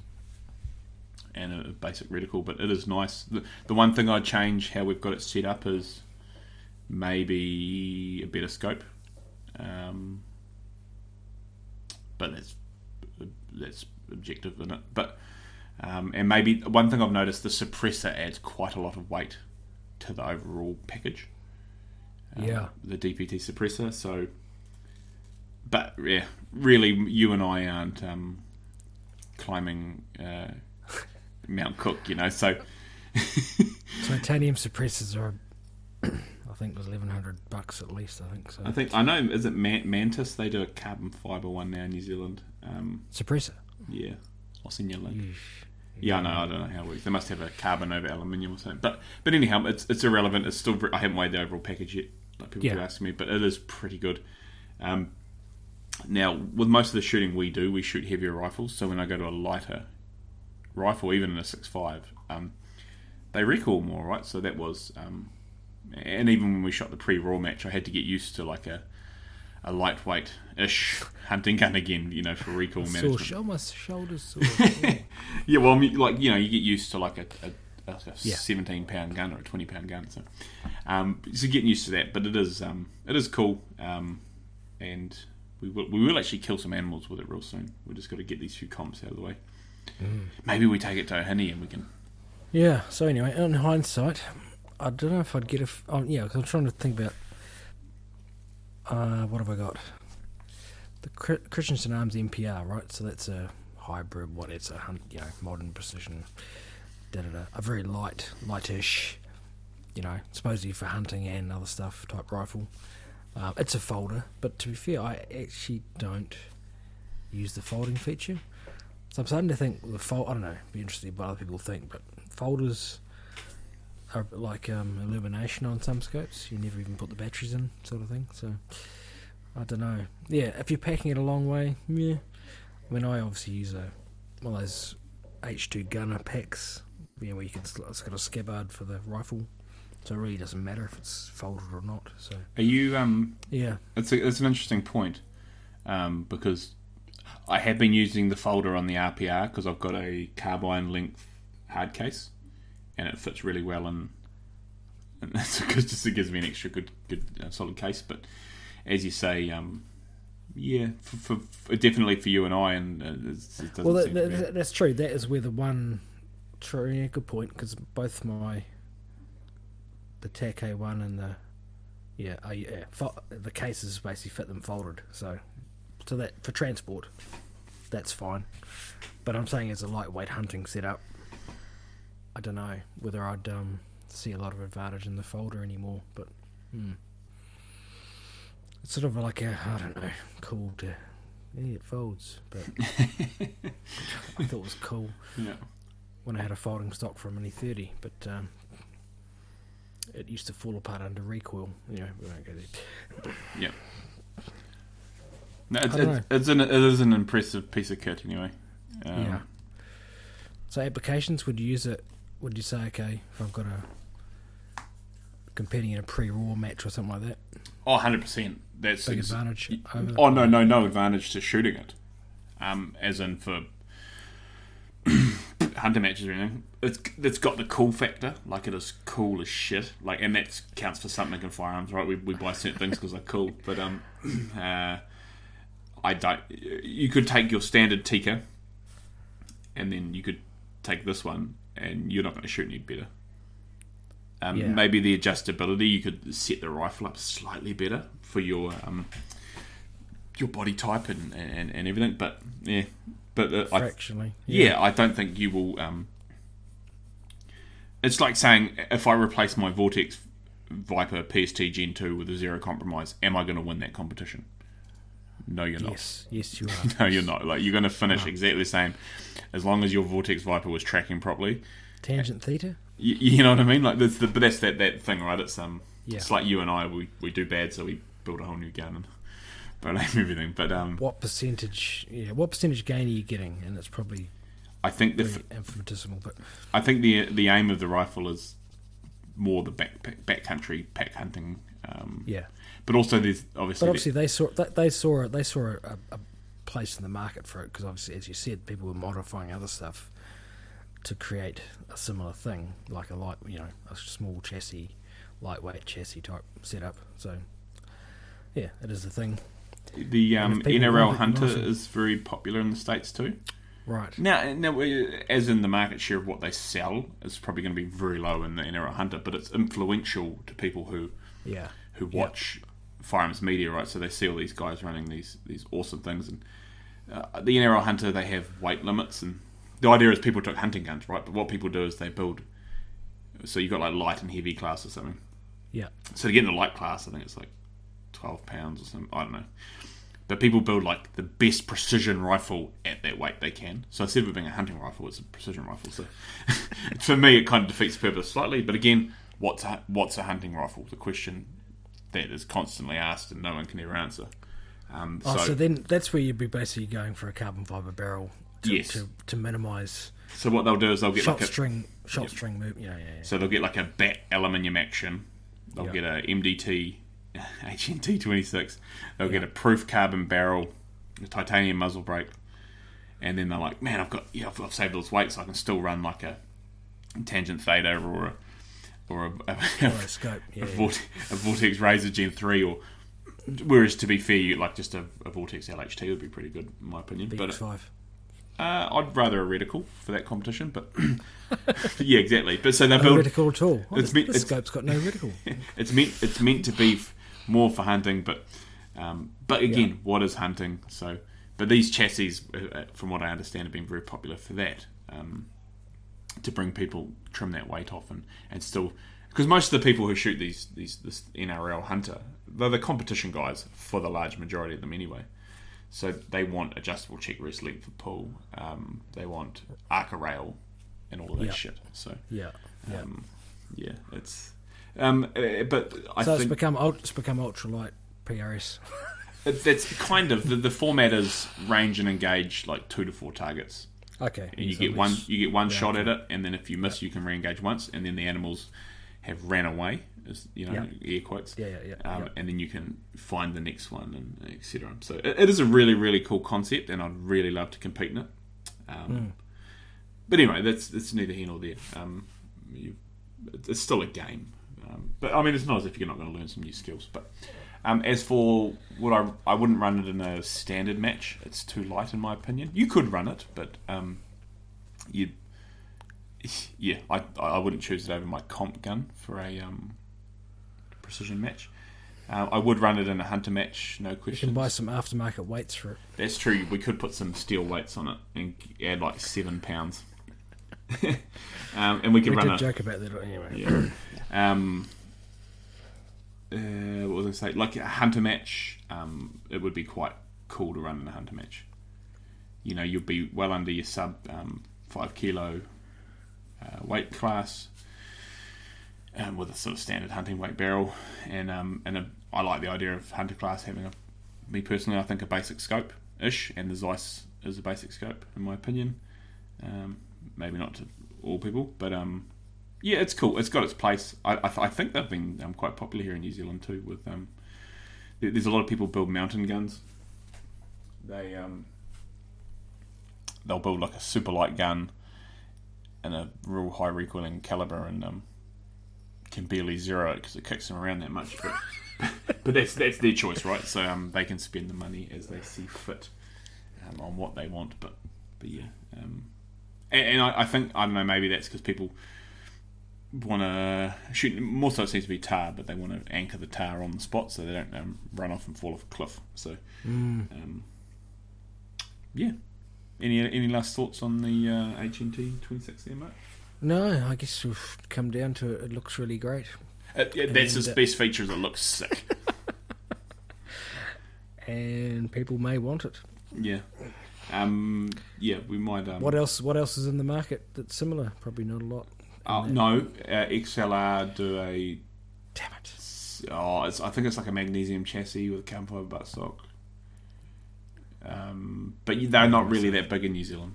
and a, a basic reticle. But it is nice. The, the one thing I'd change how we've got it set up is maybe a better scope. Um, but that's that's objective in it. But um, and maybe one thing I've noticed the suppressor adds quite a lot of weight to the overall package. Um, Yeah. the DPT suppressor. So, but yeah, really, you and I aren't um, climbing uh, Mount Cook, you know. So Titanium suppressors are, I think, it was eleven hundred bucks at least. I think so. I think I know is it Man- Mantis? They do a carbon fiber one now in New Zealand. Um, Suppressor. yeah, I'll send you a link. Yeah, I know. I don't know how it works. They must have a carbon over aluminium or something. But but anyhow, it's it's irrelevant. It's still I haven't weighed the overall package yet. Like people Yeah. keep asking me, but it is pretty good. Um, now, with most of the shooting we do, we shoot heavier rifles. So when I go to a lighter rifle, even in a six five, um, they recoil more, right? So that was, um, and even when we shot the pre-raw match, I had to get used to like a a lightweight ish hunting gun again, you know, for recoil management. show my shoulders sore. Yeah. Yeah, well, I mean, like you know, you get used to like a, a, a Yeah. seventeen pound gun or a twenty pound gun, so um, so getting used to that. But it is um, it is cool, um, and we will we will actually kill some animals with it real soon. We just got to get these few comps out of the way. Maybe we take it to Ohini and we can. Yeah. So anyway, in hindsight, I don't know if I'd get a. F- oh, yeah, 'cause I'm trying to think about. Uh, what have I got? The Chr- Christensen Arms MPR, right? So that's a hybrid. What it's a you know modern precision. Da da da. A very light, lightish. You know, supposedly for hunting and other stuff type rifle. Um, it's a folder, but to be fair, I actually don't use the folding feature. So I'm starting to think the fold. I don't know. Be interested in what other people think, but folders are like um, illumination on some scopes. You never even put the batteries in, sort of thing. So I don't know. Yeah, if you're packing it a long way, yeah. I mean, I obviously use a one of those H2 gunner packs. You know, where you can it's got a scabbard for the rifle, so it really doesn't matter if it's folded or not. So Are you? Um, yeah, it's a, it's an interesting point um, because I have been using the folder on the RPR because I've got a carbine length hard case, and it fits really well in. And that's because just it gives me an extra good, good uh, solid case. But as you say, um, yeah, for, for, for definitely for you and I, and uh, it's, it doesn't Well, that, that, that's true. That is where the one. True, yeah, good point. Because both my the TAC A one and the yeah, uh, yeah, fo- the cases basically fit them folded. So, so that for transport, that's fine. But I'm saying as a lightweight hunting setup, I don't know whether I'd um, see a lot of advantage in the folder anymore. But hmm. it's sort of like a I don't know, cool to yeah, it folds, but I thought it was cool yeah. when I had a folding stock for a Mini 30, but um, it used to fall apart under recoil. Yeah, we won't go there. Yeah. No, it's, it's, it's an, it is an impressive piece of kit anyway. Um, yeah. So applications, would you use it? Would you say, okay, if I've got a competing in a pre-raw match or something like that, Oh, 100%. That's big ex- advantage over? Oh, no, no, no advantage to shooting it. Um, as in for hunter matches or anything. It's, it's got the cool factor. Like, it is cool as shit. Like, and that counts for something in firearms, right? We, we buy certain things because they're cool. But, um, uh, I don't. You could take your standard Tikka, and then you could take this one, and you're not going to shoot any better. Um, Yeah. Maybe the adjustability, you could set the rifle up slightly better for your um, your body type and, and, and everything. But yeah, but uh, I, Fractionally. yeah, I don't think you will. Um, it's like saying if I replace my Vortex Viper PST Gen 2 with a zero compromise, am I going to win that competition? No, you're not. Yes, yes, you are. No, you're not. Like you're going to finish exactly the same, as long as your Vortex Viper was tracking properly. Tangent theta. You, you know what I mean? Like that's the, but that's that, that thing, right? It's um, Yeah. it's like you and I. We, we do bad, so we build a whole new gun but aim everything. But um, What percentage? Yeah, what percentage gain are you getting? And it's probably I think the f- infinitesimal, but I think the the aim of the rifle is more the back backcountry pack hunting. Um, yeah. But also there's obviously, But obviously, they saw they, they saw they saw a, a place in the market for it because obviously, as you said, people were modifying other stuff to create a similar thing, like a light, you know, a small chassis, lightweight chassis type setup. So, yeah, it is a thing, the um, NRL Hunter is very popular in the states too. right? Now, now, as in the market share of what they sell is probably going to be very low in the NRL Hunter, but it's influential to people who Yeah, who watch firearms media, right? So they see all these guys running these these awesome things, and uh, the NRL Hunter they have weight limits, and the idea is people took hunting guns, right? But what people do is they build. So you've got like light and heavy class or something. yeah, So to get in the light class, I think it's like twelve pounds or something. I don't know. But people build like the best precision rifle at that weight they can. So instead of being a hunting rifle, it's a precision rifle. So for me, it kind of defeats the purpose slightly. But again, what's a, what's a hunting rifle? The question that is constantly asked and no one can ever answer. Um, Oh, so, so, then that's where you'd be basically going for a carbon fiber barrel to Yes. to, to minimise so what they'll do is they'll get shot like a string shot Yep. string move. Yeah, yeah, yeah. So they'll get like a bat aluminium action. They'll Yeah. get a MDT HNT twenty six. They'll get a proof carbon barrel, a titanium muzzle brake, and then they're like, "Man, I've got yeah, I've, I've saved all this weight, so I can still run like a tangent theta or a or a, a, Or a scope. Yeah, a, yeah. Vortex, a Vortex Razor Gen three or." Whereas to be fair, you, like just a, a Vortex LHT would be pretty good in my opinion. But BX5. uh, I'd rather a reticle for that competition. But yeah, exactly. But so they build reticle at all. Oh, it's this, meant- this it's- scope's got no reticle. it's meant it's meant to be f- more for hunting, but um, but again, what is hunting? So, but these chassis, uh, uh, from what I understand, have been very popular for that um, to bring people trim that weight off and and still because most of the people who shoot these these this NRL hunter, they're the competition guys for the large majority of them anyway. So they want adjustable check rest length for pull. Um, they want arca rail and all of that Yeah. shit. So Yeah, yeah. um, yeah, it's. Um, uh, but I so it's think become it's become ultralight PRS. it- that's kind of the, the format is range and engage like two to four targets, Okay, and you so get one you get one yeah, shot okay. at it, and then if you miss, you can re-engage once, and then the animals have ran away is you know air quotes. Yeah, yeah, yeah. Um, yeah. And then you can find the next one and etc. So it, it is a really really cool concept, and I'd really love to compete in it. Um, Hmm. But anyway, that's that's neither here nor there. Um, you, it's still a game, um, but I mean it's not as if you're not going to learn some new skills. But um, as for what I I wouldn't run it in a standard match. It's too light in my opinion. You could run it, but um, you yeah, I I wouldn't choose it over my comp gun for a um, precision match. Uh, I would run it in a hunter match, no question. You can buy some aftermarket weights for it. That's true. We could put some steel weights on it and add like seven pounds. um, and we can We run did it. joke about that anyway. Yeah. Um, uh, what was I say? Like a hunter match, um, it would be quite cool to run in a hunter match. You know, you'll be well under your sub um, five kilo uh, weight class, um, with a sort of standard hunting weight barrel, and um, and a, I like the idea of hunter class having a, me personally, I think a basic scope ish, and the Zeiss is a basic scope in my opinion. Um, maybe not to all people, but um, yeah, it's cool. It's got its place. I, I, th- I think they've been um, quite popular here in New Zealand too. With um, there- there's a lot of people build mountain guns. They um, they'll build like a super light gun and a real high recoiling caliber, and um, can barely zero it because it kicks them around that much. But, but that's that's their choice, right? So um, they can spend the money as they see fit um, on what they want. But but yeah, um, and, and I, I think I don't know. Maybe that's because people want to shoot. More so, it seems to be tahr, but they want to anchor the tahr on the spot so they don't um, run off and fall off a cliff. So, um, yeah. Any any last thoughts on the uh, HNT twenty six there, mate? No, I guess we've come down to it. It looks really great. It, that's And, its uh, best feature. Is it looks sick. And people may want it. yeah. Um, yeah, we might. Um, What else? What else is in the market that's similar? Probably not a lot. Uh, no, uh, XLR do a. Damn it! Oh, it's, I think it's like a magnesium chassis with a carbon fiber buttstock. Um, but they're not really that big in New Zealand.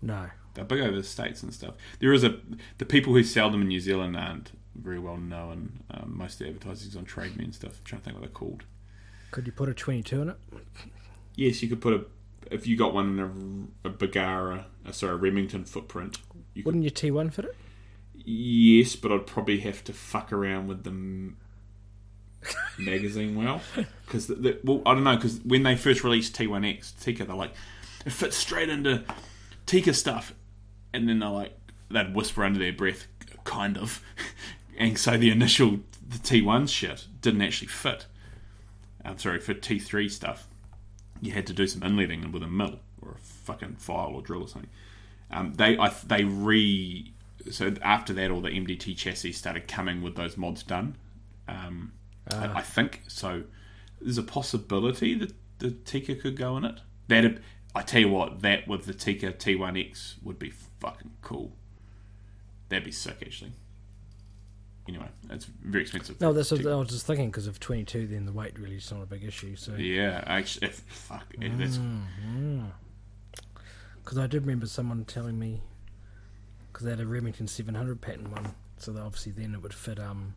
No. They're big over the states and stuff. There is a the people who sell them in New Zealand aren't very well known. Um, most of the advertising's on Trade Me and stuff. I'm trying to think what they're called. Could you put a 22 in it? Yes, you could put a if you got one in a, a Bergara, uh, sorry, a Remington footprint. You could, Wouldn't your T1 fit it? yes, but I'd probably have to fuck around with the m- magazine well because well I don't know because when they first released T1X Tikka they're like it fits straight into Tikka stuff and then they're like they'd whisper under their breath kind of and so the initial the T1 shit didn't actually fit I'm sorry for T3 stuff you had to do some inletting with a mill or a fucking file or drill or something um, they I, they re so after that all the MDT chassis started coming with those mods done um, I, I think so. There's a possibility that the Tikka could go in it. That I tell you what, that with the Tikka T1X would be fucking cool. That'd be sick, actually. Anyway, it's very expensive. No, that's what I was just thinking because of 22, then the weight really is not a big issue. So Yeah, actually, fuck, it, that's because I did remember someone telling me because they had a Remington 700 pattern one, so that obviously then it would fit. Um,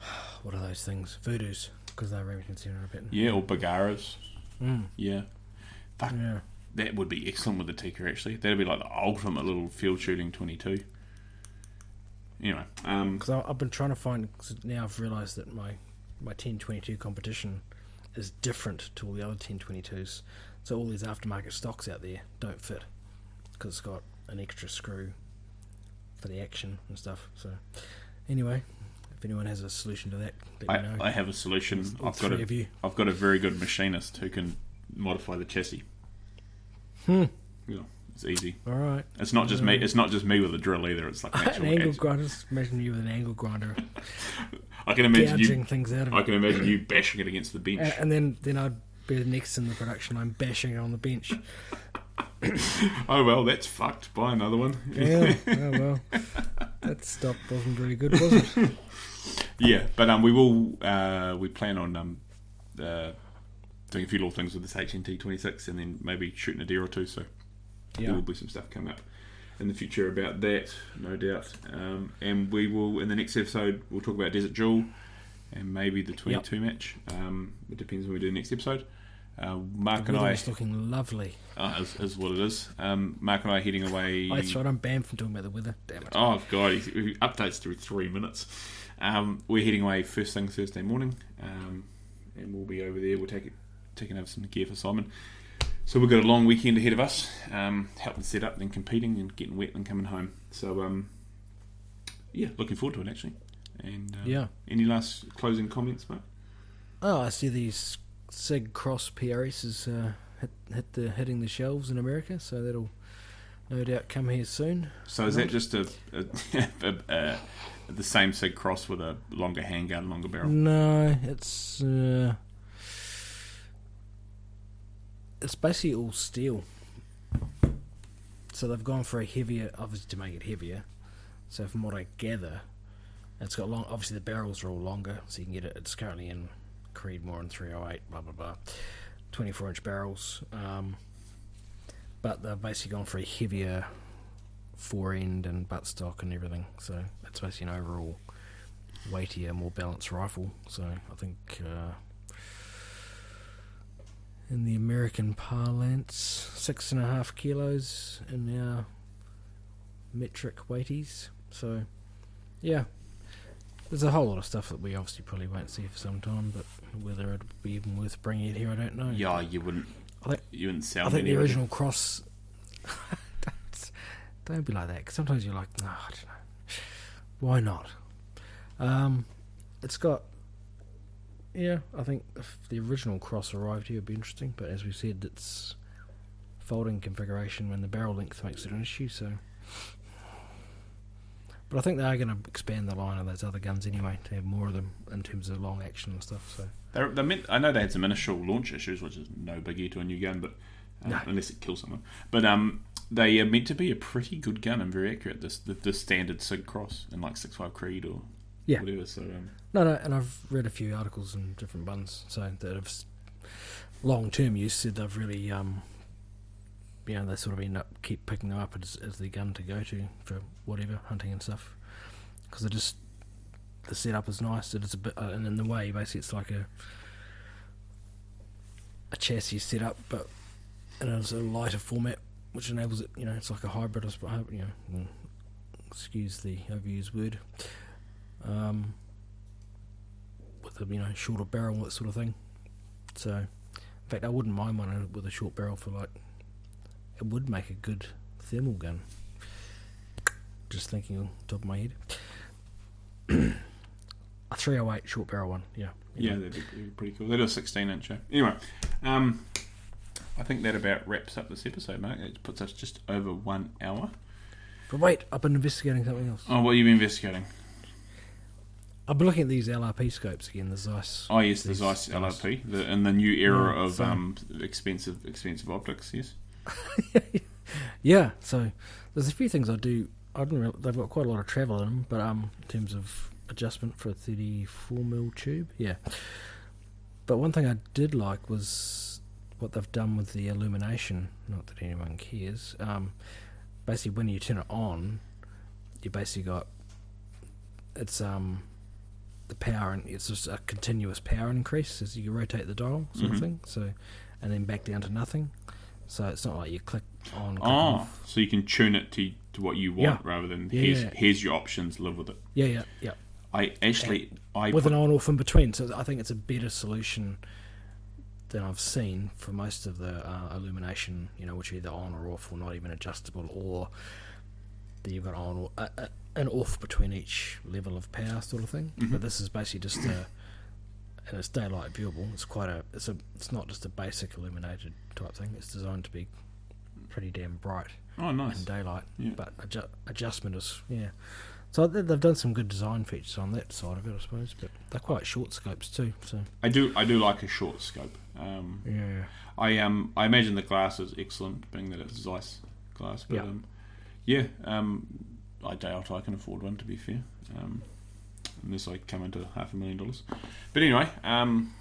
what are those things? Voodoos because they're Remington 700 pattern. yeah, or Bergaras. Mm. Yeah, fuck, Yeah. that would be excellent with the Tikka. Actually, that'd be like the ultimate little field shooting 22. Anyway, um, Because I've been trying to find. Cause now I've realised that my my 1022 competition is different to all the other 1022s. So all these aftermarket stocks out there don't fit because it's got an extra screw for the action and stuff. So anyway, if anyone has a solution to that, let me know. I, I have a solution. I've got a. I've got a very good machinist who can modify the chassis. Hmm. Yeah, it's easy. All right. It's not just me. It's not just me with a drill either. It's like an an angle actual- grinder. Imagine you with an angle grinder I can imagine you. things out of I can imagine you bashing it against the bench. And then, then I'd be next in the production line bashing it on the bench. oh well, that's fucked. Buy another one. Yeah. oh well. That stop wasn't very good, was it? Yeah, but um, we will. Uh, we plan on um, uh, doing a few little things with this HNT twenty six, and then maybe shooting a deer or two. So there will be some stuff coming up. in the future about that, no doubt. Um, and we will in the next episode we'll talk about Desert Jewel and maybe the 22 match. Um, it depends when we do the next episode. Uh, Mark and I weather's looking lovely. uh, is, is what it is. Um, Mark and I are heading away. Oh, that's right. I'm banned from talking about the weather. Damn it. Oh god, he, updates every three minutes. Um, we're heading away first thing Thursday morning, um, and we'll be over there. We're taking taking over some gear for Simon. So we've got a long weekend ahead of us, um, helping set up, then competing, and getting wet, and coming home. So um, yeah, looking forward to it actually. And uh, Yeah. any last closing comments, Mark? Oh, I see these Sig Cross PRS is uh, hit, hit the hitting the shelves in America, so that'll no doubt come here soon. So is that just a, a, a, a the same Sig Cross with a longer handgun, longer barrel? No, it's uh, it's basically all steel. So they've gone for a heavier, obviously to make it heavier. So from what I gather, it's got long. Obviously the barrels are all longer, so you can get it. It's currently in Creedmoor and 308, blah blah blah, 24 inch barrels. Um, but they've basically gone for a heavier fore end and buttstock and everything. So it's basically an overall weightier, more balanced rifle. So I think uh, in the American parlance, six and a half kilos in our metric weighties. So yeah, there's a whole lot of stuff that we obviously probably won't see for some time, but whether it'd be even worth bringing it here, I don't know. Yeah, you wouldn't. I think- you wouldn't sell I think the original cross. don't, don't be like that. Cause sometimes you're like, no, I don't know. Why not? Um, it's got. Yeah, I think if the original cross arrived here, it'd be interesting. But as we said, it's folding configuration when the barrel length makes it an issue. So, but I think they are going to expand the line of those other guns anyway to have more of them in terms of long action and stuff. So, They're, they're meant, I know they had some initial launch issues, which is no biggie to a new gun, but uh, No. unless it kills someone. But um, they are meant to be a pretty good gun and very accurate. This the, the standard Sig Cross in like six five Creed or Yeah. whatever. So um, No, no, and I've read a few articles in different buns so that have long term use said they've really, um, you know, they sort of end up keep picking them up as, as the gun to go to for whatever hunting and stuff because they just the setup is nice. It is a bit, uh, and in the way basically it's like a a chassis setup, but in a sort of lighter format, which enables it. You know, it's like a hybrid. I suppose. You know, mm, excuse the overused word. Um, with a you know shorter barrel, that sort of thing. So, in fact, I wouldn't mind one with a short barrel for like. It would make a good thermal gun. Just thinking on top of my head. a 308 short barrel one, yeah. yeah, they'd be, they'd be pretty cool. They do a sixteen inch. eh? Anyway, um, I think that about wraps up this episode, Mark. It puts us just over one hour. But wait, I've been investigating something else. Oh, what have you been investigating? I've been looking at these LRP scopes again. The Zeiss. Oh yes, the Zeiss. LRP, the, in the new era Yeah, of so- um, expensive expensive optics. Yes. Yeah, so there's a few things I do. I didn't. Real, they've got quite a lot of travel in them, but um, in terms of adjustment for a 34 mil tube, yeah. But one thing I did like was what they've done with the illumination. Not that anyone cares. Um, basically, when you turn it on, you basically got it's um the power and it's just a continuous power increase as you rotate the dial, sort Mhm. of thing. So, and then back down to nothing. So it's not like you click on. Click Oh, off. so you can tune it to to what you want rather than Yeah, here's yeah. here's your options, live with it. Yeah, yeah, yeah. I actually I With put, an on off in between. So I think it's a better solution than I've seen for most of the uh, illumination. You know, which either on or off, or not even adjustable, or that you've got on or uh, uh, an off between each level of power, sort of thing. Mhm. But this is basically just a. And it's daylight viewable. It's quite a. It's a. It's not just a basic illuminated type thing. It's designed to be pretty damn bright. oh nice. in daylight. Yeah. But adju- adjustment is yeah. So they- they've done some good design features on that side of it, I suppose. But they're quite short scopes too. So I do I do like a short scope. Um, yeah, I um I imagine the glass is excellent, being that it's Zeiss glass. But Yeah. um, yeah, um, I doubt I can afford one to be fair. Um, unless I come into half a million dollars. But anyway, um,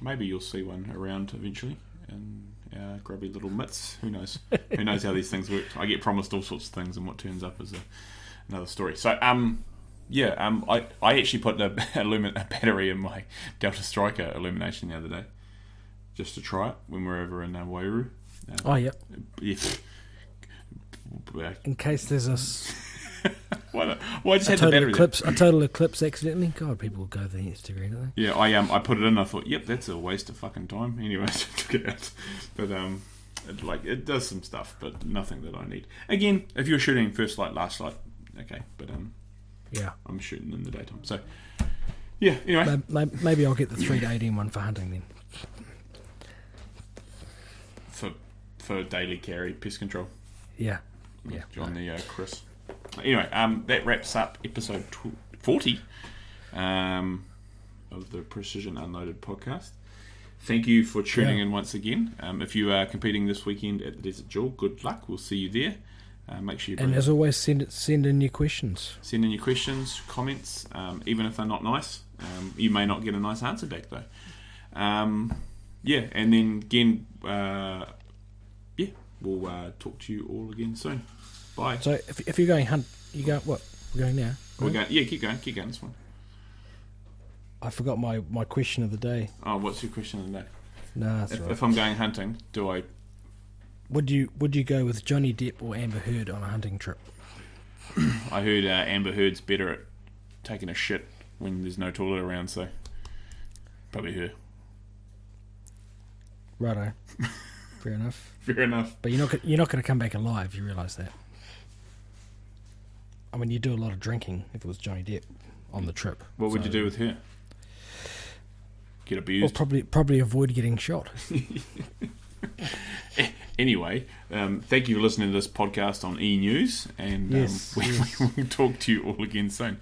maybe you'll see one around eventually. in our grubby little mitts. Who knows? Who knows how these things work? I get promised all sorts of things, and what turns up is a, another story. So, um, yeah, um, I, I actually put a, a battery in my Delta Stryker illumination the other day, just to try it when we are over in uh, Wairau. Uh, Oh, yep. yeah. In case there's a, s- Why, not? Why just a had the total there? eclipse, a total eclipse accidentally. God, people will go the nth degree, don't they? Yeah, I um I put it in. I thought, yep, that's a waste of fucking time. Anyway, I took it out. But um, it, like it does some stuff, but nothing that I need. Again, if you're shooting first light, last light, okay. But um, Yeah. I'm shooting in the daytime, so yeah. Anyway, May- may- Maybe I'll get the three to eighteen one for hunting then. for for daily carry pest control, Yeah. Yeah. John the uh, Chris. Anyway, um, that wraps up episode tw- forty, um, of the Precision Unloaded podcast. Thank you for tuning Yeah. in once again. Um, if you are competing this weekend at the Desert Jewel, good luck. We'll see you there. Uh, make sure you bring, And as always, send it, send in your questions. send in your questions, comments, um, even if they're not nice. Um, you may not get a nice answer back though. Um, yeah, and then again, uh, yeah, we'll uh, talk to you all again soon. Bye. So if, if you're going hunt, you go what? We're going now. We're going, yeah, keep going, keep going. This one. I forgot my, my question of the day. Oh, what's your question of the day? Nah, that's If, right. if I'm going hunting, do I? Would you would you go with Johnny Depp or Amber Heard on a hunting trip? I heard uh, Amber Heard's better at taking a shit when there's no toilet around, so probably her. Righto. Fair enough. Fair enough. But you're not you're not going to come back alive. You realise that? I mean, you do a lot of drinking. If it was Johnny Depp on the trip, What would So- you do with her? Get abused? Well, probably probably avoid getting shot. Anyway, um, thank you for listening to this podcast on E News, and Yes, um, we, yes. we will talk to you all again soon.